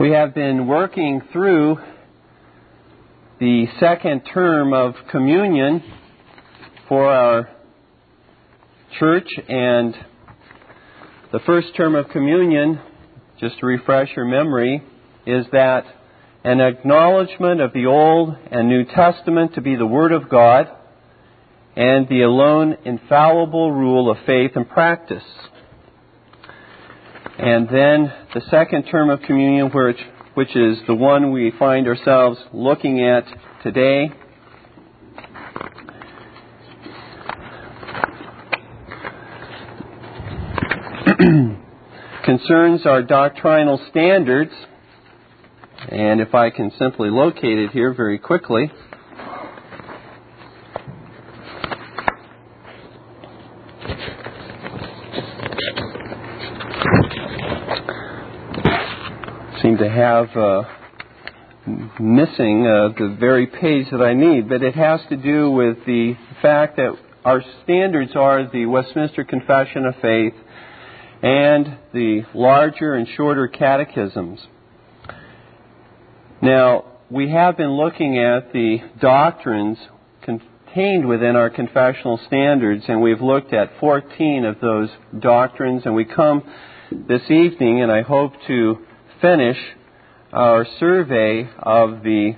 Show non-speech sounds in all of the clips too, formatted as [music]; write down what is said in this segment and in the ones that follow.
We have been working through the second term of communion for our church, and the first term of communion, just to refresh your memory, is that an acknowledgement of the Old and New Testament to be the Word of God and the alone infallible rule of faith and practice. And then the second term of communion, which, which is the one we find ourselves looking at today, [clears throat] concerns our doctrinal standards. And if I can simply locate it here very quickly. To have uh, missing uh, the very page that I need, but it has to do with the fact that our standards are the Westminster Confession of Faith and the larger and shorter catechisms. Now, we have been looking at the doctrines contained within our confessional standards, and we've looked at 14 of those doctrines, and we come this evening, and I hope to finish our survey of the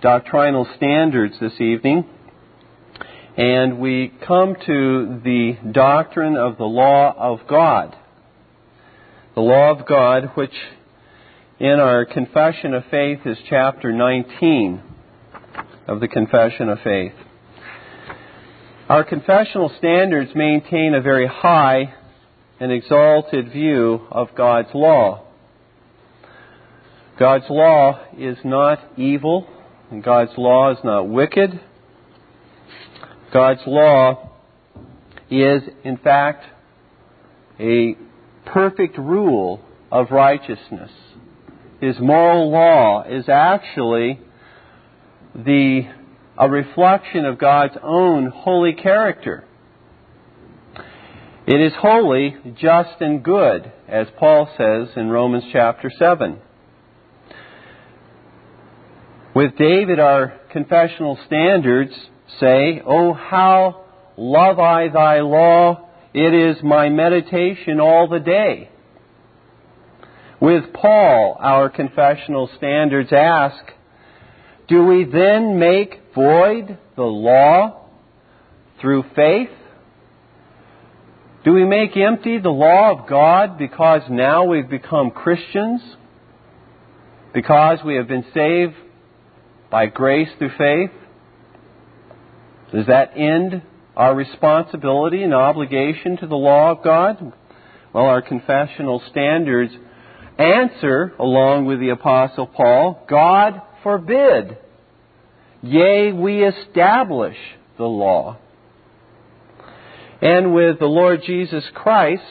doctrinal standards this evening. And we come to the doctrine of the law of God. The law of God, which in our Confession of Faith is chapter 19 of the Confession of Faith. Our confessional standards maintain a very high and exalted view of God's law. God's law is not evil, and God's law is not wicked. God's law is, in fact, a perfect rule of righteousness. His moral law is actually the, a reflection of God's own holy character. It is holy, just, and good, as Paul says in Romans chapter 7. With David, our confessional standards say, Oh, how love I thy law! It is my meditation all the day. With Paul, our confessional standards ask, Do we then make void the law through faith? Do we make empty the law of God because now we've become Christians? Because we have been saved by grace through faith? Does that end our responsibility and obligation to the law of God? Well, our confessional standards answer, along with the Apostle Paul, God forbid. Yea, we establish the law. And with the Lord Jesus Christ,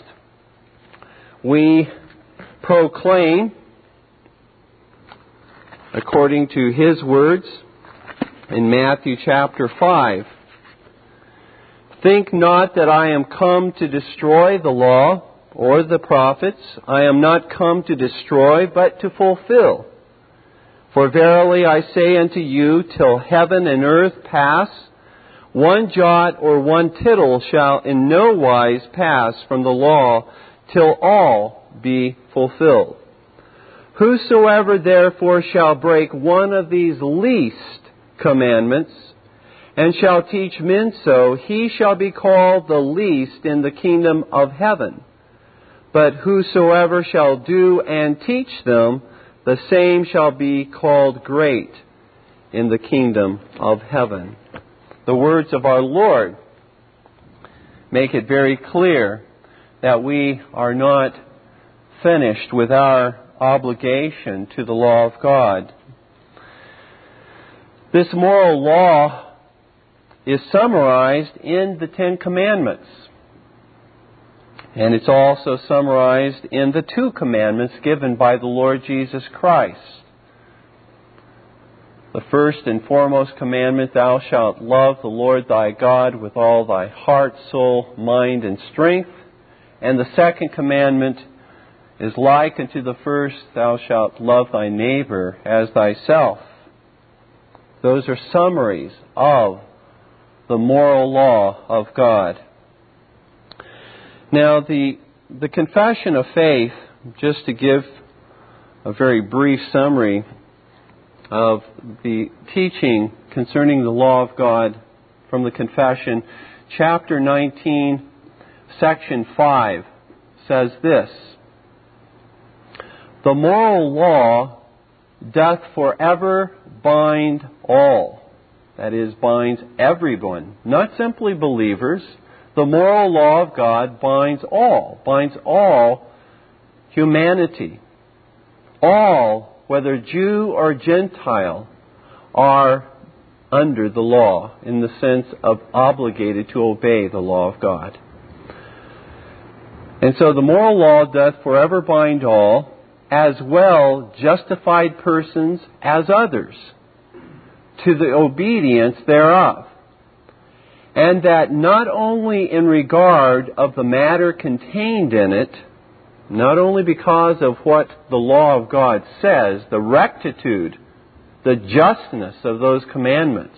we proclaim according to his words in Matthew chapter 5. Think not that I am come to destroy the law or the prophets. I am not come to destroy, but to fulfill. For verily I say unto you, till heaven and earth pass, one jot or one tittle shall in no wise pass from the law till all be fulfilled. Whosoever therefore shall break one of these least commandments, and shall teach men so, he shall be called the least in the kingdom of heaven. But whosoever shall do and teach them, the same shall be called great in the kingdom of heaven. The words of our Lord make it very clear that we are not finished with our obligation to the law of God. This moral law is summarized in the Ten Commandments. And it's also summarized in the two commandments given by the Lord Jesus Christ. The first and foremost commandment, thou shalt love the Lord thy God with all thy heart, soul, mind, and strength. And the second commandment, is like unto the first, thou shalt love thy neighbor as thyself. Those are summaries of the moral law of God. Now, the, the confession of faith, just to give a very brief summary of the teaching concerning the law of God from the confession, chapter 19, section 5 says this The moral law doth forever bind all. That is, binds everyone, not simply believers. The moral law of God binds all, binds all humanity. All, whether Jew or Gentile, are under the law in the sense of obligated to obey the law of God. And so the moral law doth forever bind all, as well justified persons as others, to the obedience thereof. And that not only in regard of the matter contained in it, not only because of what the law of God says, the rectitude, the justness of those commandments,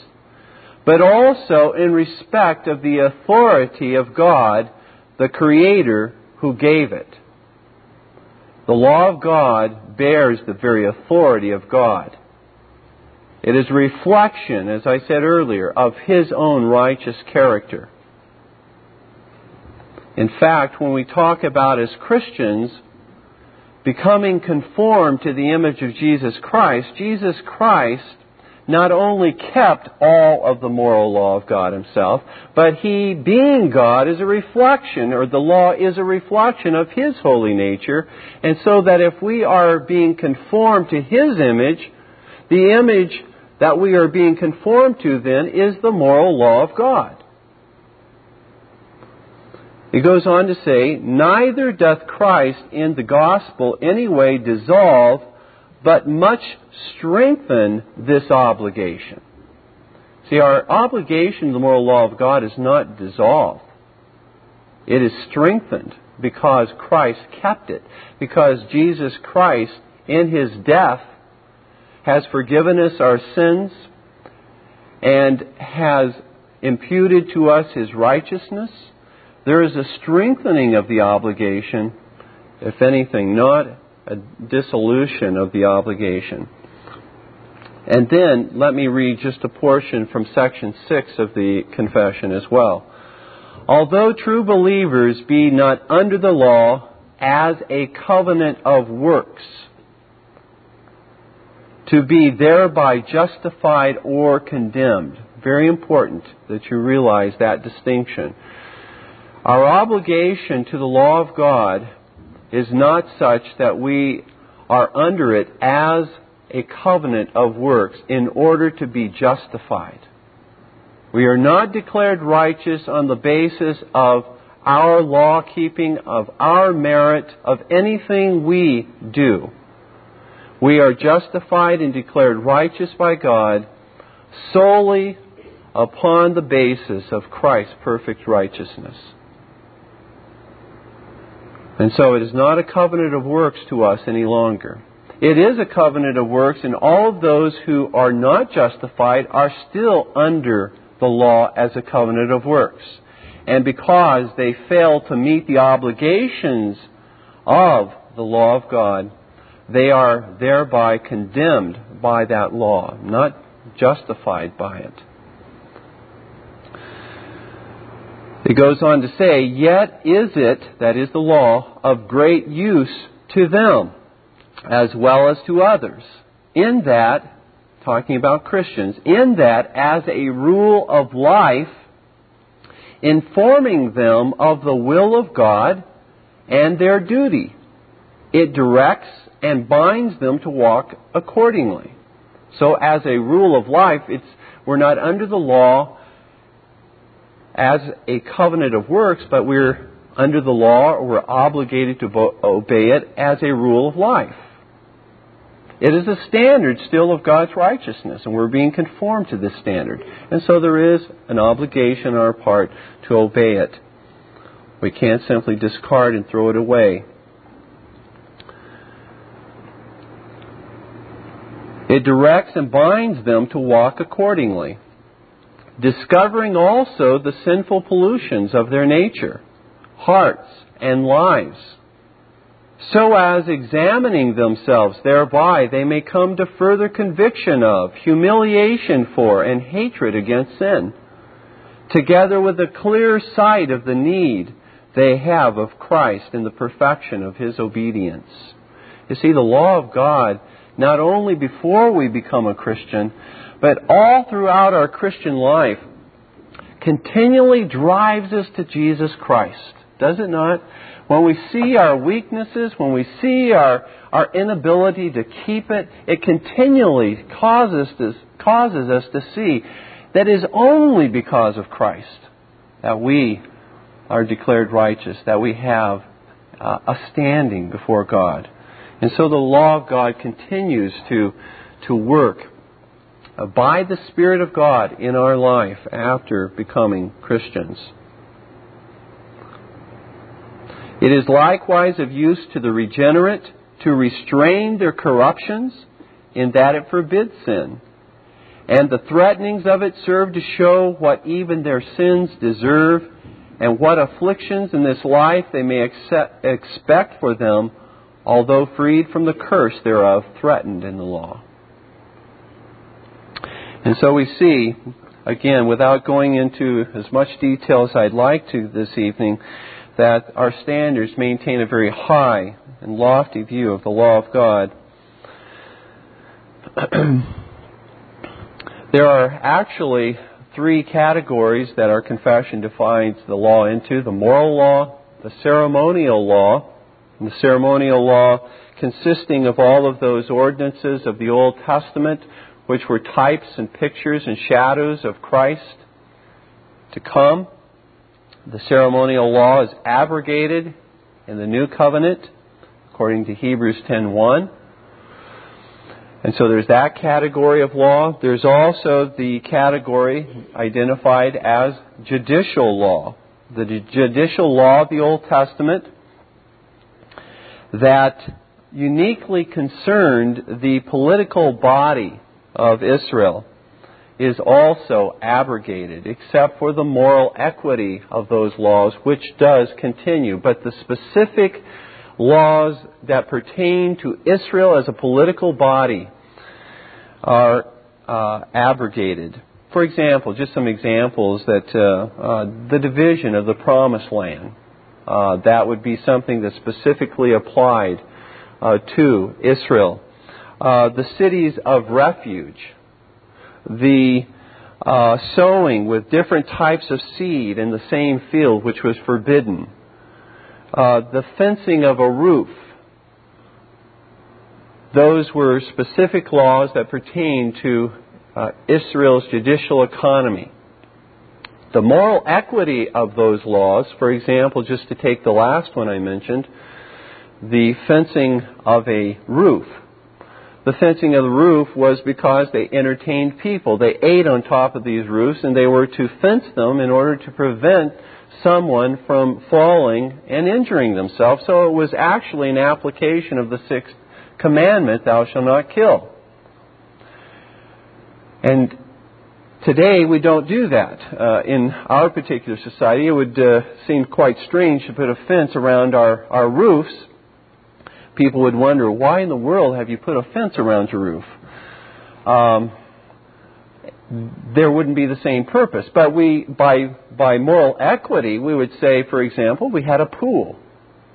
but also in respect of the authority of God, the Creator, who gave it. The law of God bears the very authority of God. It is a reflection, as I said earlier, of His own righteous character. In fact, when we talk about as Christians becoming conformed to the image of Jesus Christ, Jesus Christ not only kept all of the moral law of God himself, but he, being God, is a reflection, or the law is a reflection of his holy nature, and so that if we are being conformed to his image, the image that we are being conformed to then is the moral law of God. He goes on to say, Neither doth Christ in the gospel any way dissolve, but much strengthen this obligation. See, our obligation to the moral law of God is not dissolved. It is strengthened because Christ kept it. Because Jesus Christ, in his death, has forgiven us our sins and has imputed to us his righteousness there is a strengthening of the obligation, if anything, not a dissolution of the obligation. And then let me read just a portion from section 6 of the confession as well. Although true believers be not under the law as a covenant of works, to be thereby justified or condemned. Very important that you realize that distinction. Our obligation to the law of God is not such that we are under it as a covenant of works in order to be justified. We are not declared righteous on the basis of our law keeping, of our merit, of anything we do. We are justified and declared righteous by God solely upon the basis of Christ's perfect righteousness. And so it is not a covenant of works to us any longer. It is a covenant of works, and all of those who are not justified are still under the law as a covenant of works. And because they fail to meet the obligations of the law of God, they are thereby condemned by that law, not justified by it. It goes on to say, Yet is it, that is the law, of great use to them as well as to others, in that, talking about Christians, in that as a rule of life, informing them of the will of God and their duty, it directs and binds them to walk accordingly. So, as a rule of life, it's, we're not under the law as a covenant of works, but we're under the law or we're obligated to obey it as a rule of life. It is a standard still of God's righteousness, and we're being conformed to this standard. And so there is an obligation on our part to obey it. We can't simply discard and throw it away. It directs and binds them to walk accordingly discovering also the sinful pollutions of their nature, hearts, and lives, so as examining themselves thereby they may come to further conviction of, humiliation for, and hatred against sin, together with a clear sight of the need they have of Christ in the perfection of His obedience. You see, the law of God, not only before we become a Christian, but all throughout our Christian life, continually drives us to Jesus Christ. Does it not? When we see our weaknesses, when we see our, our inability to keep it, it continually causes, to, causes us to see that it is only because of Christ that we are declared righteous, that we have uh, a standing before God. And so the law of God continues to, to work Uh, by the Spirit of God in our life after becoming Christians. It is likewise of use to the regenerate to restrain their corruptions in that it forbids sin. And the threatenings of it serve to show what even their sins deserve and what afflictions in this life they may accept, expect for them, although freed from the curse thereof threatened in the law. And so we see, again, without going into as much detail as I'd like to this evening, that our standards maintain a very high and lofty view of the law of God. [clears throat] there are actually three categories that our confession defines the law into the moral law, the ceremonial law, and the ceremonial law consisting of all of those ordinances of the Old Testament, which were types and pictures and shadows of Christ to come. The ceremonial law is abrogated in the new covenant according to Hebrews 10:1. And so there's that category of law. There's also the category identified as judicial law. The judicial law of the Old Testament that uniquely concerned the political body of Israel is also abrogated, except for the moral equity of those laws, which does continue. But the specific laws that pertain to Israel as a political body are uh, abrogated. For example, just some examples that uh, uh, the division of the promised land, uh, that would be something that specifically applied uh, to Israel. Uh, the cities of refuge, the uh, sowing with different types of seed in the same field, which was forbidden, uh, the fencing of a roof. Those were specific laws that pertain to uh, Israel's judicial economy. The moral equity of those laws, for example, just to take the last one I mentioned, the fencing of a roof the fencing of the roof was because they entertained people. They ate on top of these roofs and they were to fence them in order to prevent someone from falling and injuring themselves. So it was actually an application of the sixth commandment, thou shalt not kill. And today we don't do that. Uh, in our particular society, it would uh, seem quite strange to put a fence around our, our roofs people would wonder, why in the world have you put a fence around your roof? Um, there wouldn't be the same purpose. But we, by, by moral equity, we would say, for example, we had a pool.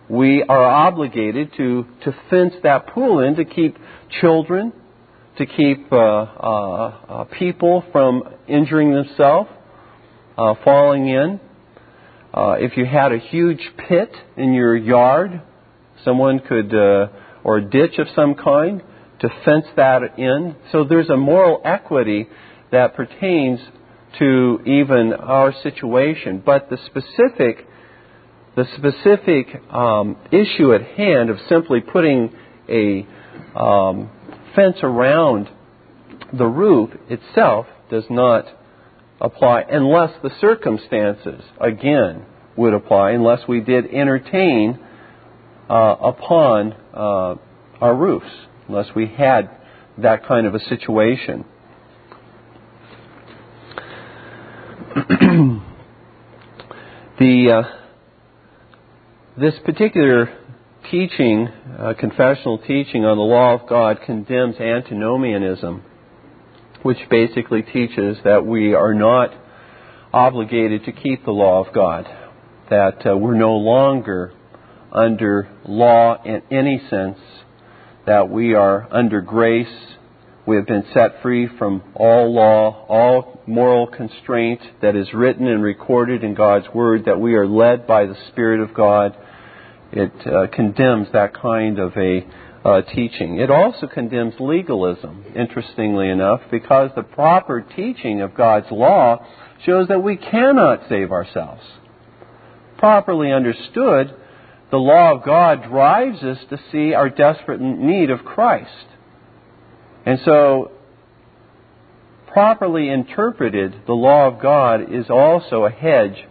We are obligated to, to fence that pool in to keep children, to keep uh, uh, uh, people from injuring themselves, uh, falling in. Uh, if you had a huge pit in your yard, Someone could, uh, or a ditch of some kind, to fence that in. So there's a moral equity that pertains to even our situation. But the specific, the specific um, issue at hand of simply putting a um, fence around the roof itself does not apply unless the circumstances, again, would apply, unless we did entertain upon uh, our roofs, unless we had that kind of a situation. [clears throat] the uh, this particular teaching, uh, confessional teaching on the law of God, condemns antinomianism, which basically teaches that we are not obligated to keep the law of God, that uh, we're no longer under law in any sense, that we are under grace. We have been set free from all law, all moral constraint that is written and recorded in God's Word, that we are led by the Spirit of God. It uh, condemns that kind of a uh, teaching. It also condemns legalism, interestingly enough, because the proper teaching of God's law shows that we cannot save ourselves. Properly understood, the law of God drives us to see our desperate need of Christ. And so, properly interpreted, the law of God is also a hedge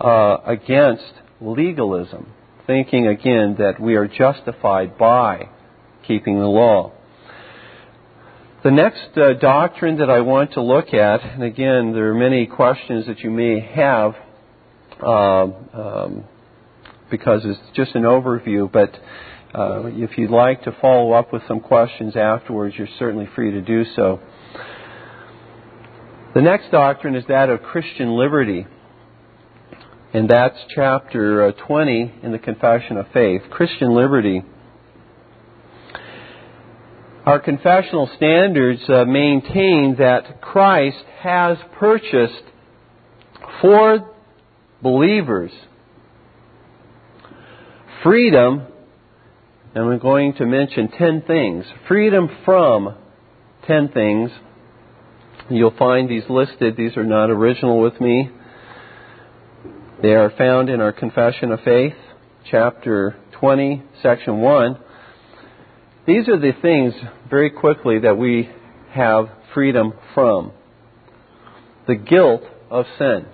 uh, against legalism, thinking again that we are justified by keeping the law. The next uh, doctrine that I want to look at, and again, there are many questions that you may have uh, um, because it's just an overview, but uh, if you'd like to follow up with some questions afterwards, you're certainly free to do so. The next doctrine is that of Christian liberty, and that's chapter uh, 20 in the Confession of Faith. Christian liberty. Our confessional standards uh, maintain that Christ has purchased for believers freedom, and we're going to mention 10 things. Freedom from 10 things. You'll find these listed. These are not original with me. They are found in our Confession of Faith, chapter 20, section 1. These are the things, very quickly, that we have freedom from the guilt of sin.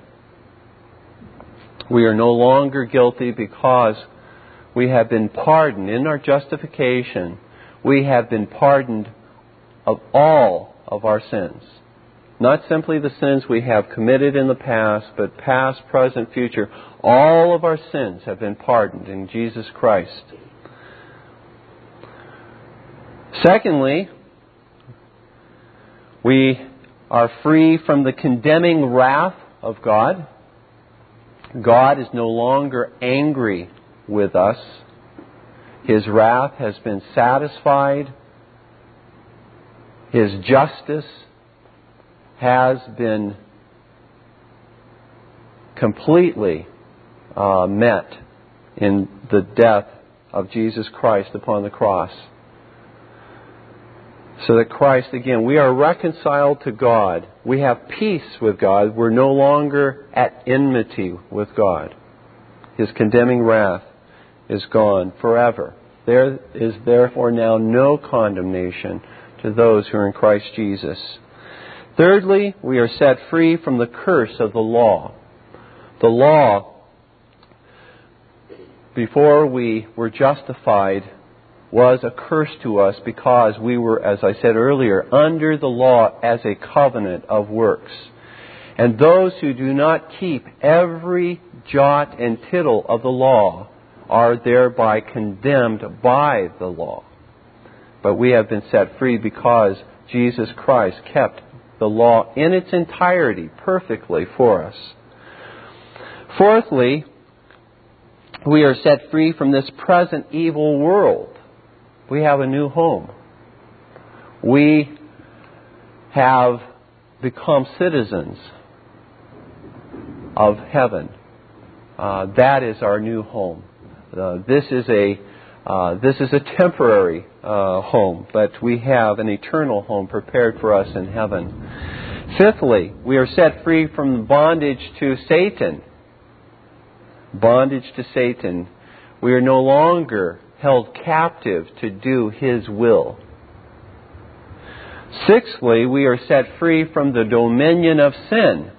We are no longer guilty because we have been pardoned. In our justification, we have been pardoned of all of our sins. Not simply the sins we have committed in the past, but past, present, future. All of our sins have been pardoned in Jesus Christ. Secondly, we are free from the condemning wrath of God. God is no longer angry with us. His wrath has been satisfied. His justice has been completely uh, met in the death of Jesus Christ upon the cross. So that Christ, again, we are reconciled to God. We have peace with God. We're no longer at enmity with God. His condemning wrath is gone forever. There is therefore now no condemnation to those who are in Christ Jesus. Thirdly, we are set free from the curse of the law. The law, before we were justified, was a curse to us because we were, as I said earlier, under the law as a covenant of works. And those who do not keep every jot and tittle of the law are thereby condemned by the law. But we have been set free because Jesus Christ kept the law in its entirety perfectly for us. Fourthly, we are set free from this present evil world we have a new home. We have become citizens of heaven. Uh, that is our new home. Uh, this is a uh, this is a temporary uh, home, but we have an eternal home prepared for us in heaven. Fifthly, we are set free from bondage to Satan. Bondage to Satan. We are no longer held captive to do His will. Sixthly, we are set free from the dominion of sin.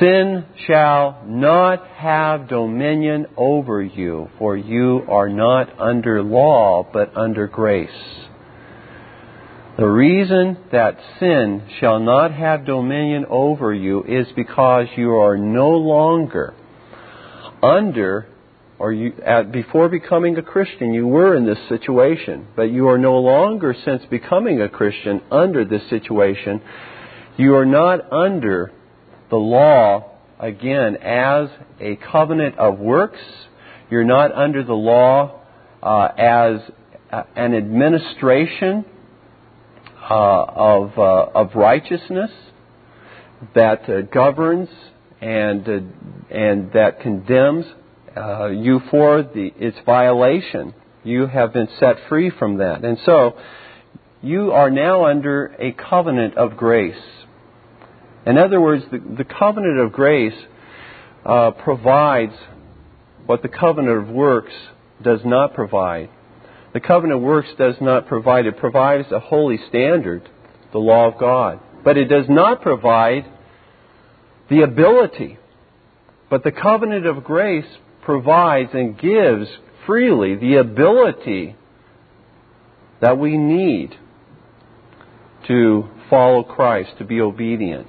Sin shall not have dominion over you, for you are not under law, but under grace. The reason that sin shall not have dominion over you is because you are no longer under, or you, at, before becoming a Christian, you were in this situation, but you are no longer, since becoming a Christian, under this situation. You are not under the law, again, as a covenant of works. You're not under the law uh, as an administration uh, of, uh, of righteousness that uh, governs and, uh, and that condemns you for the, its violation. You have been set free from that. And so, you are now under a covenant of grace. In other words, the, the covenant of grace uh, provides what the covenant of works does not provide. The covenant of works does not provide, it provides a holy standard, the law of God. But it does not provide the ability. But the covenant of grace provides and gives freely the ability that we need to follow Christ, to be obedient.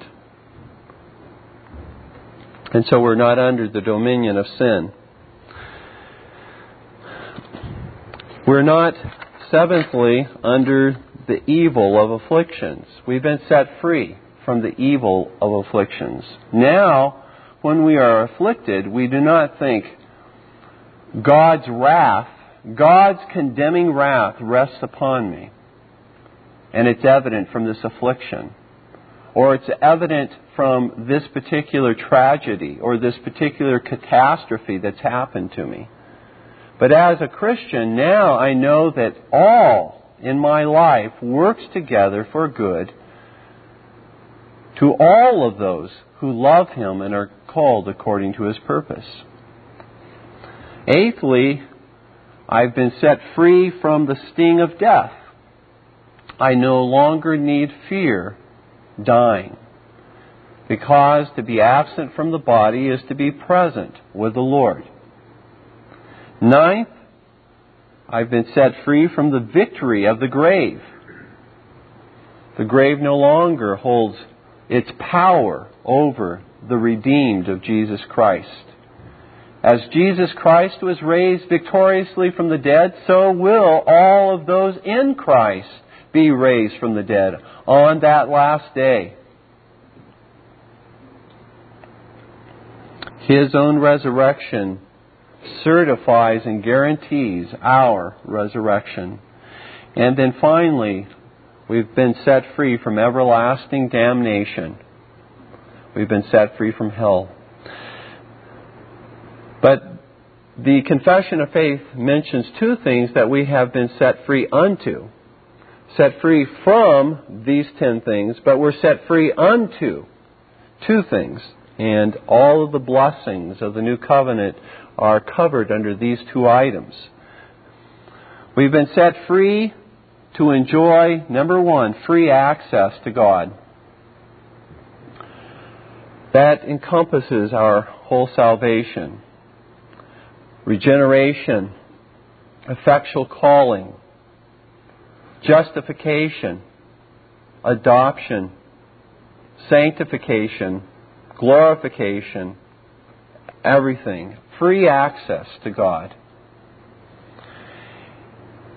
And so we're not under the dominion of sin. We're not, seventhly, under the evil of afflictions. We've been set free from the evil of afflictions. Now, when we are afflicted, we do not think God's wrath, God's condemning wrath rests upon me. And it's evident from this affliction. Or it's evident from this particular tragedy or this particular catastrophe that's happened to me. But as a Christian, now I know that all in my life works together for good to all of those who love Him and are called according to His purpose. Eighthly, I've been set free from the sting of death. I no longer need fear dying, because to be absent from the body is to be present with the Lord. Ninth, I've been set free from the victory of the grave. The grave no longer holds its power over the redeemed of Jesus Christ. As Jesus Christ was raised victoriously from the dead, so will all of those in Christ be raised from the dead on that last day. His own resurrection certifies and guarantees our resurrection. And then finally, we've been set free from everlasting damnation. We've been set free from hell. But the confession of faith mentions two things that we have been set free unto. Set free from these ten things, but we're set free unto two things. And all of the blessings of the new covenant are covered under these two items. We've been set free to enjoy, number one, free access to God. That encompasses our whole salvation. Regeneration, effectual calling, justification, adoption, sanctification, glorification, everything free access to God.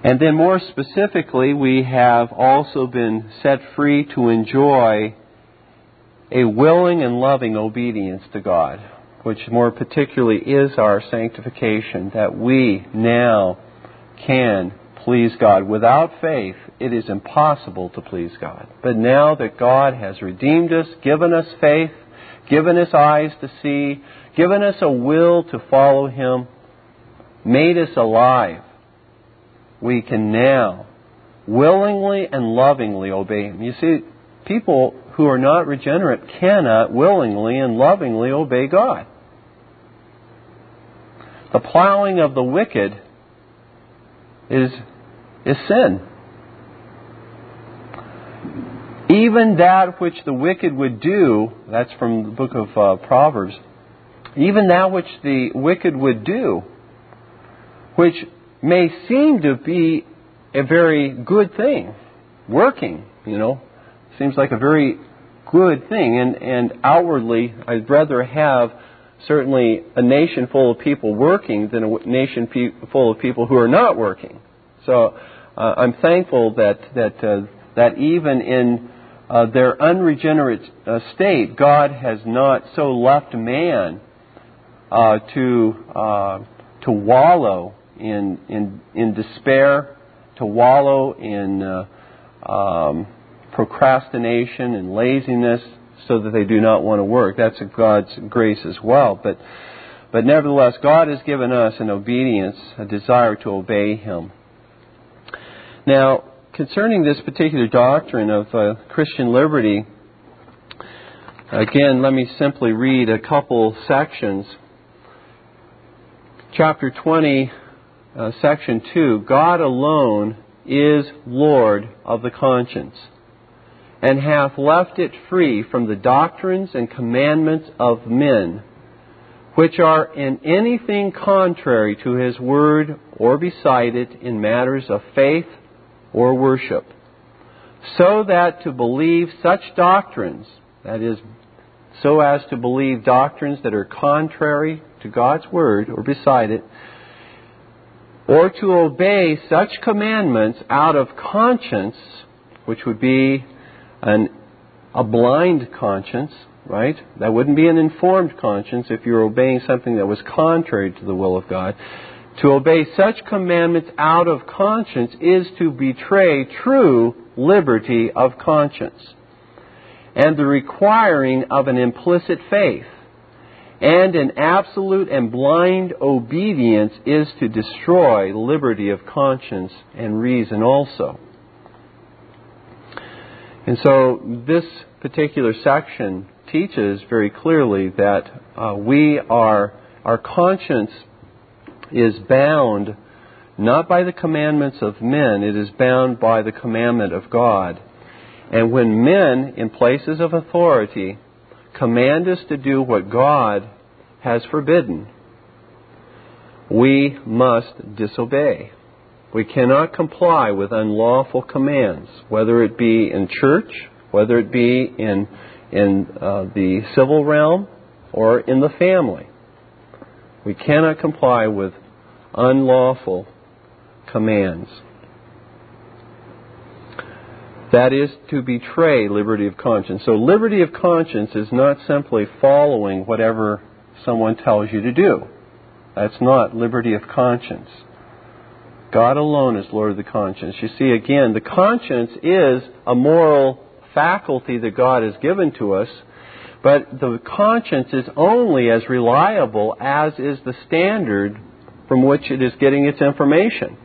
And then more specifically, we have also been set free to enjoy a willing and loving obedience to God, which more particularly is our sanctification, that we now can please God. Without faith, it is impossible to please God. But now that God has redeemed us, given us faith, given us eyes to see, given us a will to follow Him, made us alive, we can now willingly and lovingly obey Him. You see, people who are not regenerate cannot willingly and lovingly obey God. The plowing of the wicked is, is sin. Even that which the wicked would do, that's from the book of uh, Proverbs, even that which the wicked would do, which may seem to be a very good thing, working, you know. Seems like a very good thing. And, and outwardly, I'd rather have certainly a nation full of people working than a nation pe- full of people who are not working. So uh, I'm thankful that, that, uh, that even in uh, their unregenerate uh, state, God has not so left man uh, to, uh, to wallow in, in, in despair, to wallow in um, procrastination and laziness so that they do not want to work. That's God's grace as well. But, but nevertheless, God has given us an obedience, a desire to obey Him. Now, concerning this particular doctrine of uh, Christian liberty, again, let me simply read a couple sections. Chapter 20, uh, section 2 God alone is Lord of the conscience and hath left it free from the doctrines and commandments of men, which are in anything contrary to his word or beside it in matters of faith or worship, so that to believe such doctrines, that is, so as to believe doctrines that are contrary to God's word or beside it, or to obey such commandments out of conscience, which would be an, a blind conscience, right? That wouldn't be an informed conscience if you're obeying something that was contrary to the will of God. To obey such commandments out of conscience is to betray true liberty of conscience and the requiring of an implicit faith. And an absolute and blind obedience is to destroy liberty of conscience and reason also. And so this particular section teaches very clearly that uh, we are, our conscience is bound not by the commandments of men, it is bound by the commandment of God. And when men in places of authority command us to do what God has forbidden, we must disobey. We cannot comply with unlawful commands, whether it be in church, whether it be in, in uh, the civil realm, or in the family. We cannot comply with unlawful commands. That is to betray liberty of conscience. So, liberty of conscience is not simply following whatever someone tells you to do. That's not liberty of conscience. God alone is Lord of the conscience. You see, again, the conscience is a moral faculty that God has given to us, but the conscience is only as reliable as is the standard from which it is getting its information.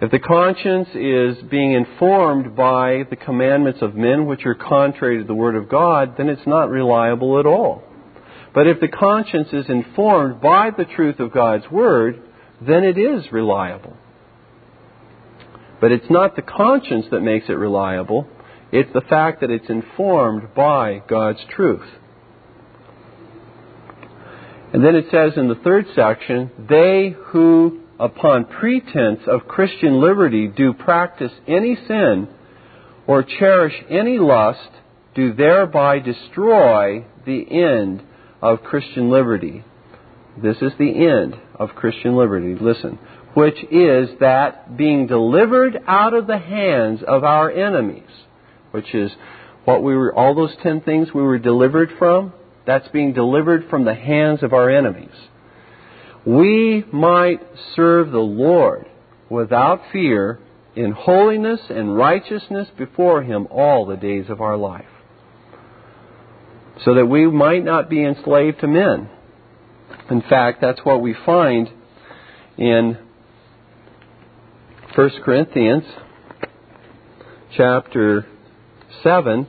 If the conscience is being informed by the commandments of men which are contrary to the Word of God, then it's not reliable at all. But if the conscience is informed by the truth of God's Word, then it is reliable. But it's not the conscience that makes it reliable, it's the fact that it's informed by God's truth. And then it says in the third section, they who, upon pretense of Christian liberty, do practice any sin or cherish any lust, do thereby destroy the end of Christian liberty. This is the end of Christian liberty. Listen. Which is that being delivered out of the hands of our enemies, which is what we were, all those ten things we were delivered from, that's being delivered from the hands of our enemies. We might serve the Lord without fear in holiness and righteousness before Him all the days of our life. So that we might not be enslaved to men in fact, that's what we find in 1 Corinthians chapter 7,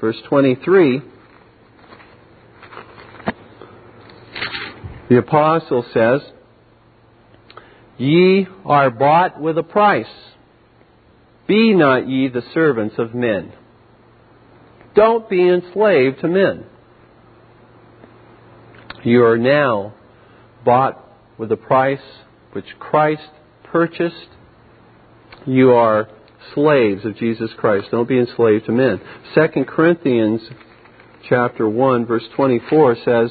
verse 23. The apostle says, Ye are bought with a price. Be not ye the servants of men. Don't be enslaved to men. You are now bought with a price which Christ purchased. You are slaves of Jesus Christ. Don't be enslaved to men. 2 Corinthians chapter 1 verse 24 says,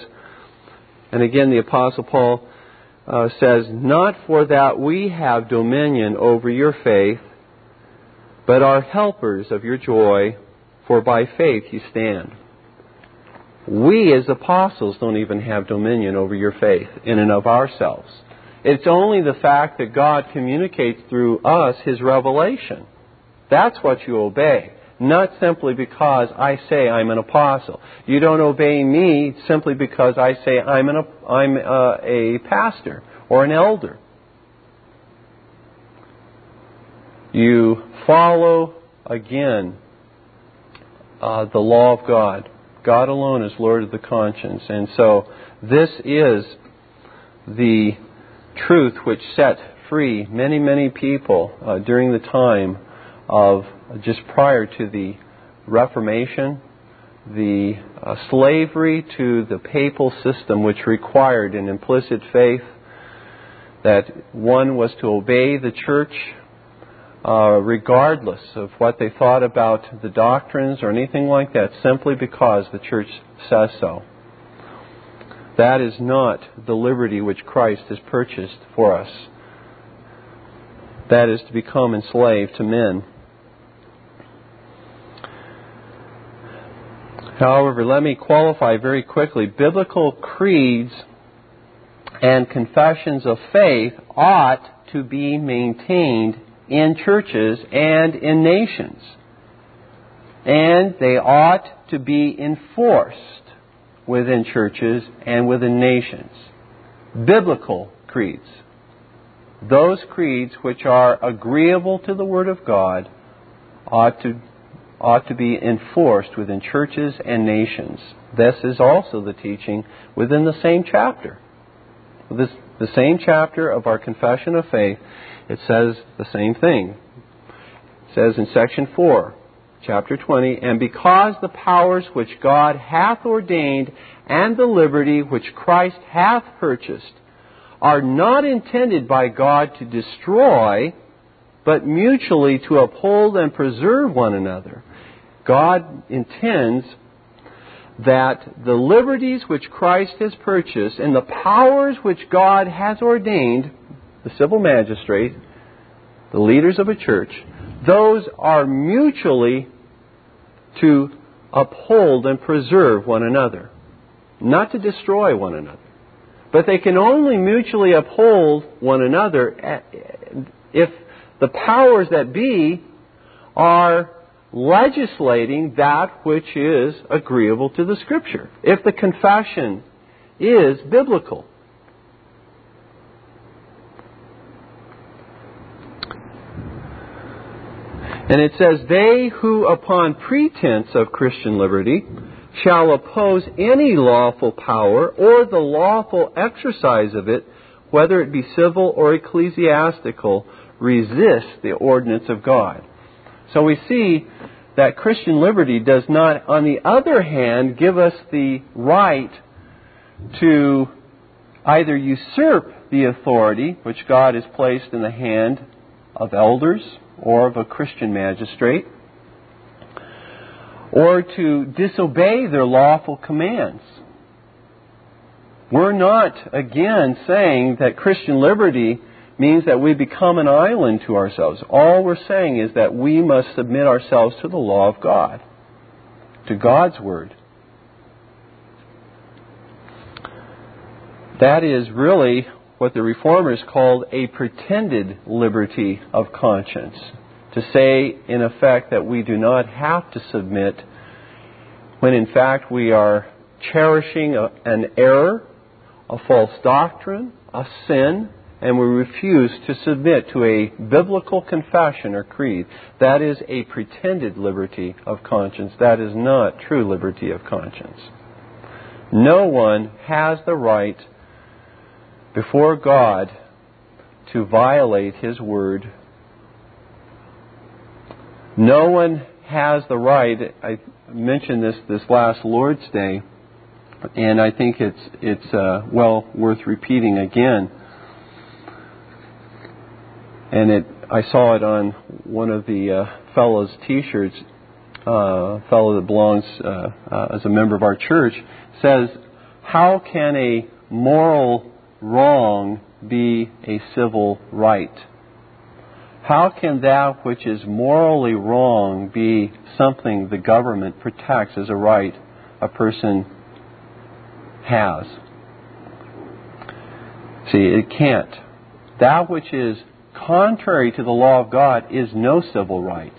and again the apostle Paul uh, says, Not for that we have dominion over your faith, but are helpers of your joy, for by faith you stand. We as apostles don't even have dominion over your faith in and of ourselves. It's only the fact that God communicates through us His revelation. That's what you obey. Not simply because I say I'm an apostle. You don't obey me simply because I say I'm, an, I'm uh, a pastor or an elder. You follow again uh, the law of God. God alone is Lord of the conscience. And so this is the truth which set free many, many people uh, during the time of just prior to the Reformation, the uh, slavery to the papal system, which required an implicit faith that one was to obey the church uh, regardless of what they thought about the doctrines or anything like that, simply because the church says so. That is not the liberty which Christ has purchased for us. That is to become enslaved to men. However, let me qualify very quickly. Biblical creeds and confessions of faith ought to be maintained in churches and in nations. And they ought to be enforced within churches and within nations. Biblical creeds. Those creeds which are agreeable to the Word of God ought to, ought to be enforced within churches and nations. This is also the teaching within the same chapter. This, the same chapter of our confession of faith, it says the same thing. It says in section 4, chapter 20, And because the powers which God hath ordained and the liberty which Christ hath purchased are not intended by God to destroy, but mutually to uphold and preserve one another. God intends that the liberties which Christ has purchased and the powers which God has ordained, the civil magistrate, the leaders of a church, those are mutually to uphold and preserve one another, not to destroy one another. But they can only mutually uphold one another eh, eh, if the powers that be are legislating that which is agreeable to the Scripture. If the confession is biblical. And it says, They who upon pretense of Christian liberty shall oppose any lawful power or the lawful exercise of it, whether it be civil or ecclesiastical, resist the ordinance of God. So we see that Christian liberty does not, on the other hand, give us the right to either usurp the authority which God has placed in the hand of elders or of a Christian magistrate, or to disobey their lawful commands. We're not, again, saying that Christian liberty means that we become an island to ourselves. All we're saying is that we must submit ourselves to the law of God, to God's Word. That is really what the Reformers called a pretended liberty of conscience. To say, in effect, that we do not have to submit when in fact we are cherishing a, an error, a false doctrine, a sin, and we refuse to submit to a biblical confession or creed, that is a pretended liberty of conscience. That is not true liberty of conscience. No one has the right before God to violate His word. No one has the right. I mentioned this this last Lord's Day, and I think it's it's uh, well worth repeating again and it I saw it on one of the uh, fellows' T-shirts, uh, fellow that belongs uh, uh, as a member of our church, says, "How can a moral wrong be a civil right?" How can that which is morally wrong be something the government protects as a right a person has? See, it can't. That which is contrary to the law of God is no civil right.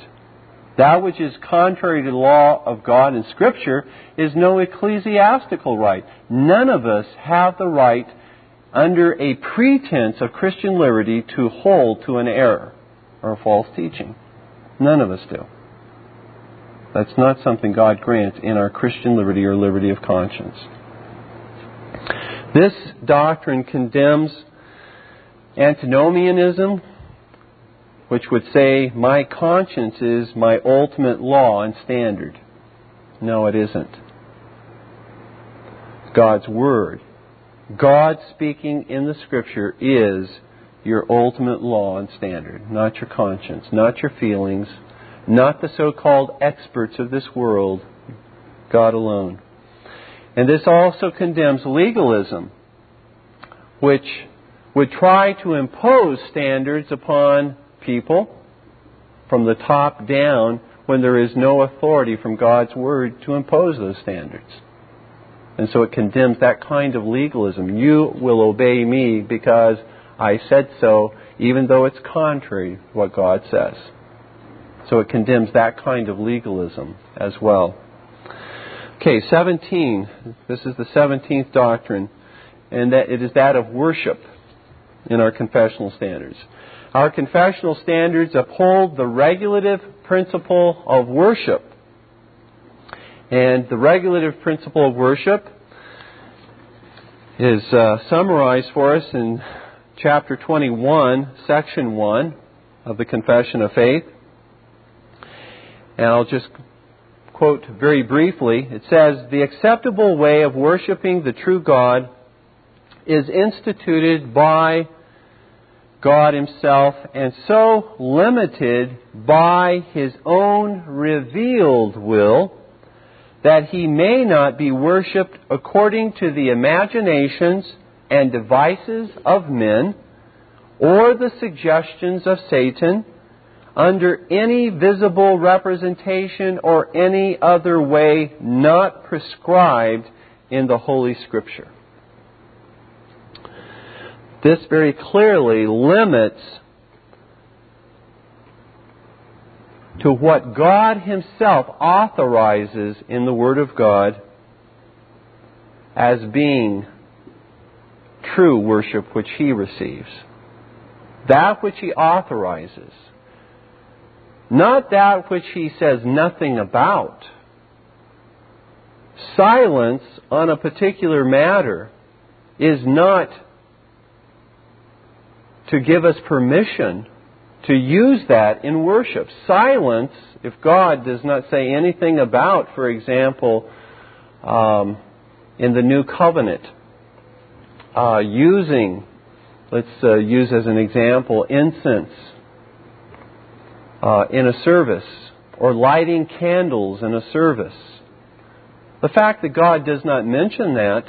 That which is contrary to the law of God in Scripture is no ecclesiastical right. None of us have the right, under a pretense of Christian liberty, to hold to an error or a false teaching. None of us do. That's not something God grants in our Christian liberty or liberty of conscience. This doctrine condemns antinomianism, which would say, my conscience is my ultimate law and standard. No, it isn't. God's Word. God speaking in the Scripture is your ultimate law and standard, not your conscience, not your feelings, not the so called experts of this world, God alone. And this also condemns legalism, which would try to impose standards upon people from the top down when there is no authority from God's Word to impose those standards. And so it condemns that kind of legalism. You will obey me because I said so, even though it's contrary to what God says. So it condemns that kind of legalism as well. Okay, 17. This is the 17th doctrine, and that it is that of worship in our confessional standards. Our confessional standards uphold the regulative principle of worship. And the regulative principle of worship is uh, summarized for us in chapter 21, section 1 of the Confession of Faith. And I'll just quote very briefly. It says, The acceptable way of worshiping the true God is instituted by God Himself and so limited by His own revealed will that He may not be worshipped according to the imaginations and devices of men or the suggestions of Satan under any visible representation or any other way not prescribed in the Holy Scripture. This very clearly limits to what God Himself authorizes in the Word of God as being true worship which he receives. That which he authorizes. Not that which he says nothing about. Silence on a particular matter is not to give us permission to use that in worship. Silence, if God does not say anything about, for example, um, in the new covenant, uh, using, let's uh, use as an example, incense uh, in a service or lighting candles in a service. The fact that God does not mention that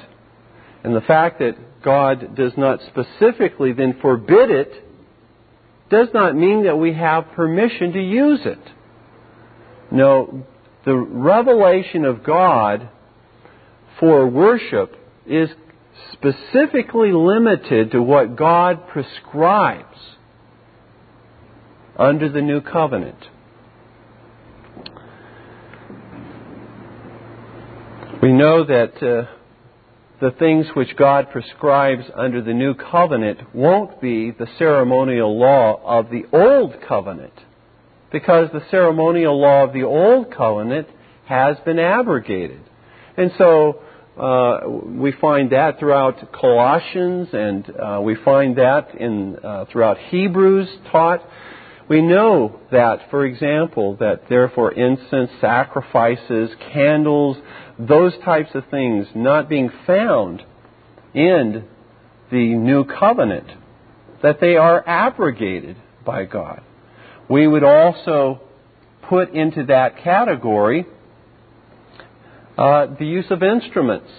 and the fact that God does not specifically then forbid it does not mean that we have permission to use it. No, the revelation of God for worship is specifically limited to what God prescribes under the new covenant. We know that uh, the things which God prescribes under the new covenant won't be the ceremonial law of the old covenant, because the ceremonial law of the old covenant has been abrogated. And so uh, we find that throughout Colossians, and uh, we find that in uh, throughout Hebrews taught. We know that, for example, that therefore incense, sacrifices, candles, those types of things not being found in the new covenant, that they are abrogated by God. We would also put into that category uh, the use of instruments.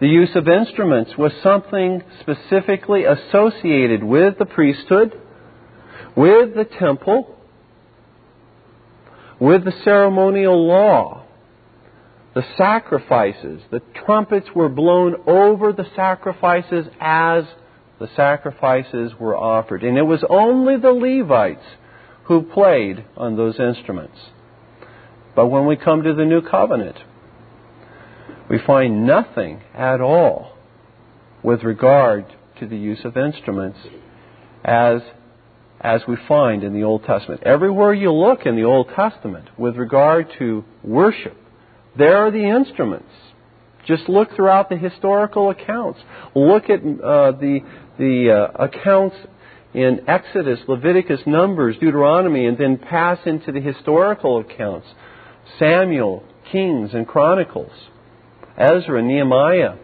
The use of instruments was something specifically associated with the priesthood, with the temple, with the ceremonial law, the sacrifices. The trumpets were blown over the sacrifices as the sacrifices were offered. And it was only the Levites who played on those instruments. But when we come to the new covenant, we find nothing at all with regard to the use of instruments as as we find in the Old Testament. Everywhere you look in the Old Testament with regard to worship, there are the instruments. Just look throughout the historical accounts. Look at uh, the the uh, accounts in Exodus, Leviticus, Numbers, Deuteronomy, and then pass into the historical accounts Samuel, Kings, and Chronicles, Ezra, Nehemiah.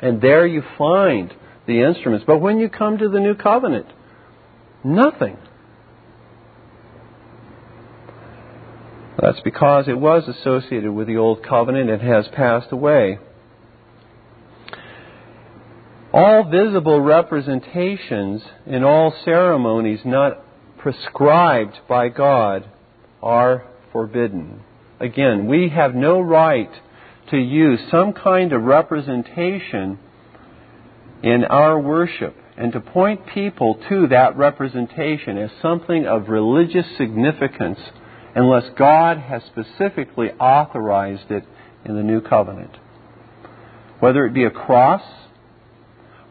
And there you find the instruments. But when you come to the New Covenant, nothing. That's because it was associated with the Old Covenant and has passed away. All visible representations in all ceremonies not prescribed by God are forbidden. Again, we have no right to use some kind of representation in our worship and to point people to that representation as something of religious significance unless God has specifically authorized it in the new covenant. Whether it be a cross,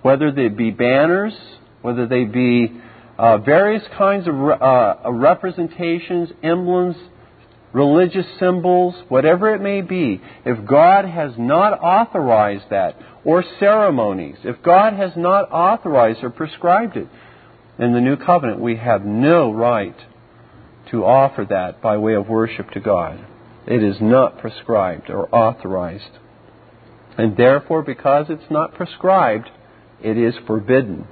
whether they be banners, whether they be uh, various kinds of uh, representations, emblems, religious symbols, whatever it may be, if God has not authorized that, or ceremonies, if God has not authorized or prescribed it in the new covenant, we have no right to offer that by way of worship to God. It is not prescribed or authorized. And therefore, because it's not prescribed, it is forbidden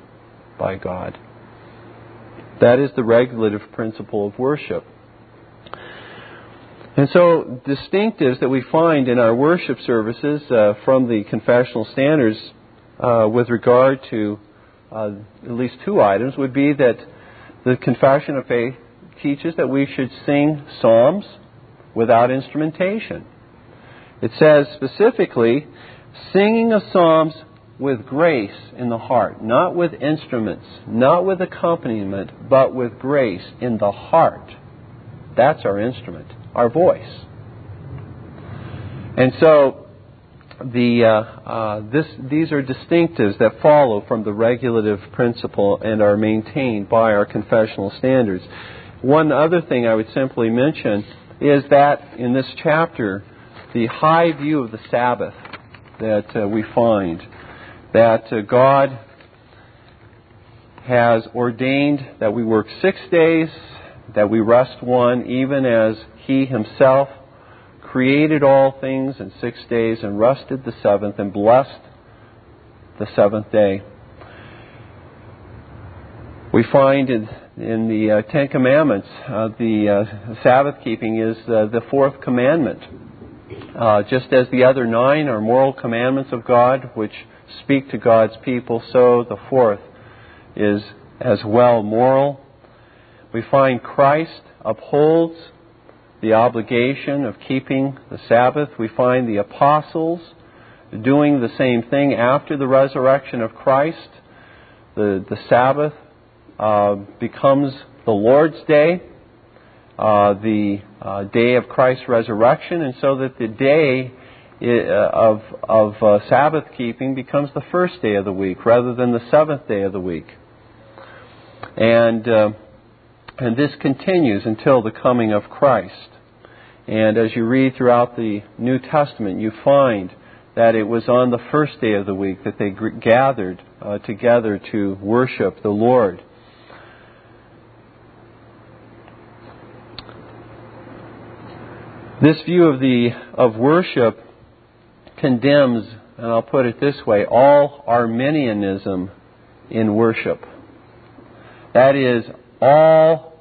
by God. That is the regulative principle of worship. And so, distinctives that we find in our worship services uh, from the confessional standards uh, with regard to uh, at least two items would be that the Confession of Faith teaches that we should sing psalms without instrumentation. It says specifically, singing of psalms with grace in the heart, not with instruments, not with accompaniment, but with grace in the heart. That's our instrument, our voice. And so, the, uh, uh, this, these are distinctives that follow from the regulative principle and are maintained by our confessional standards. One other thing I would simply mention is that in this chapter, the high view of the Sabbath that uh, we find that uh, God has ordained that we work six days, that we rest one, even as He Himself created all things in six days and rested the seventh and blessed the seventh day. We find in, in the uh, Ten Commandments, uh, the uh, Sabbath keeping is the fourth commandment. Uh, just as the other nine are moral commandments of God, which speak to God's people, so the fourth is as well moral. We find Christ upholds the obligation of keeping the Sabbath. We find the apostles doing the same thing after the resurrection of Christ. The, the Sabbath uh, becomes the Lord's day, uh, the uh, day of Christ's resurrection, and so that the day uh, of, of uh, Sabbath keeping becomes the first day of the week rather than the seventh day of the week. And, and this continues until the coming of Christ. And as you read throughout the New Testament, you find that it was on the first day of the week that they gathered uh, together to worship the Lord. This view of the of worship condemns, and I'll put it this way, all Arminianism in worship. That is, all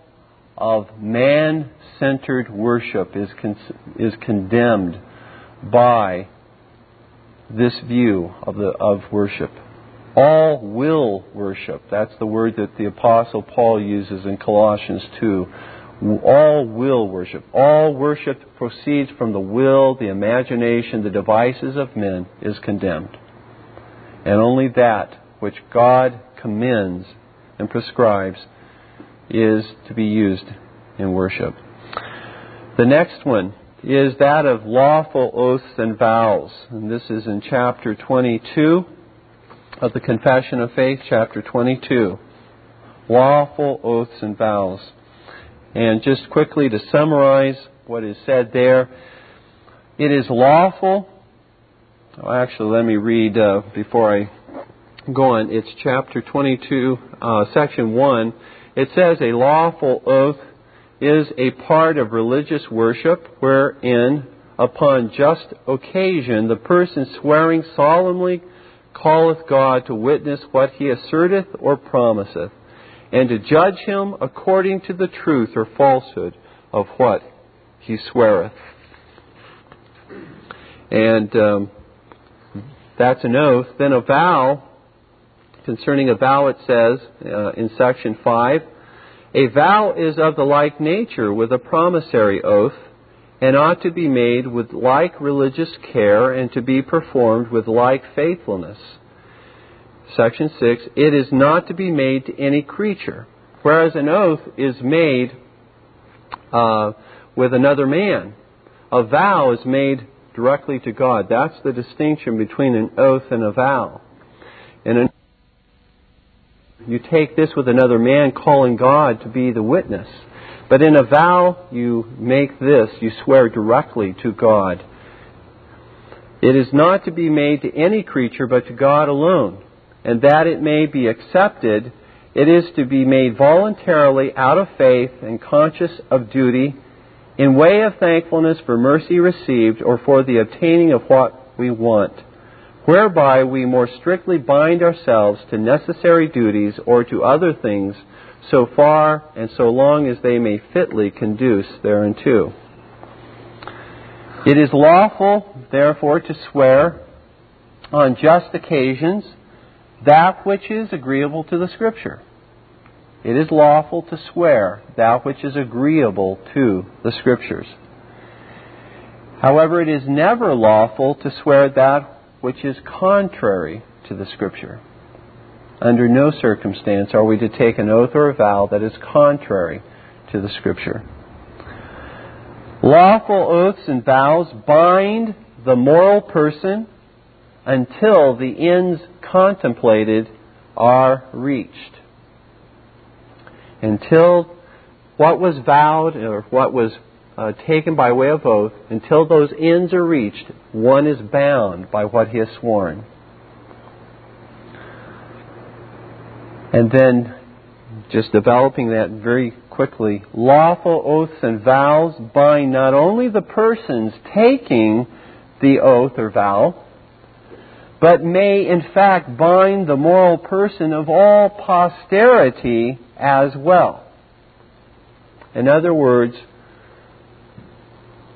of man centered worship is, con- is condemned by this view of, the, of worship. All will worship. That's the word that the Apostle Paul uses in Colossians 2. All will worship. All worship proceeds from the will, the imagination, the devices of men is condemned. And only that which God commends and prescribes is to be used in worship. The next one is that of lawful oaths and vows. And this is in chapter 22 of the Confession of Faith, chapter 22. Lawful oaths and vows. And just quickly to summarize what is said there, it is lawful. Oh, actually, let me read uh, before I go on. It's chapter 22, uh, section 1. It says, A lawful oath is a part of religious worship wherein, upon just occasion, the person swearing solemnly calleth God to witness what he asserteth or promiseth, and to judge him according to the truth or falsehood of what he sweareth. And um, that's an oath. Then a vow, concerning a vow, it says uh, in section 5 a vow is of the like nature with a promissory oath, and ought to be made with like religious care and to be performed with like faithfulness. Section 6 It is not to be made to any creature, whereas an oath is made uh, with another man. A vow is made directly to God. That's the distinction between an oath and a vow. And an you take this with another man, calling God to be the witness. But in a vow, you make this, you swear directly to God. It is not to be made to any creature, but to God alone. And that it may be accepted, it is to be made voluntarily out of faith and conscious of duty, in way of thankfulness for mercy received or for the obtaining of what we want whereby we more strictly bind ourselves to necessary duties or to other things so far and so long as they may fitly conduce thereunto. It is lawful, therefore, to swear on just occasions that which is agreeable to the Scripture. It is lawful to swear that which is agreeable to the Scriptures. However, it is never lawful to swear that which is contrary to the Scripture. Under no circumstance are we to take an oath or a vow that is contrary to the Scripture. Lawful oaths and vows bind the moral person until the ends contemplated are reached. Until what was vowed or what was uh, taken by way of oath, until those ends are reached, one is bound by what he has sworn. And then, just developing that very quickly, lawful oaths and vows bind not only the persons taking the oath or vow, but may in fact bind the moral person of all posterity as well. In other words,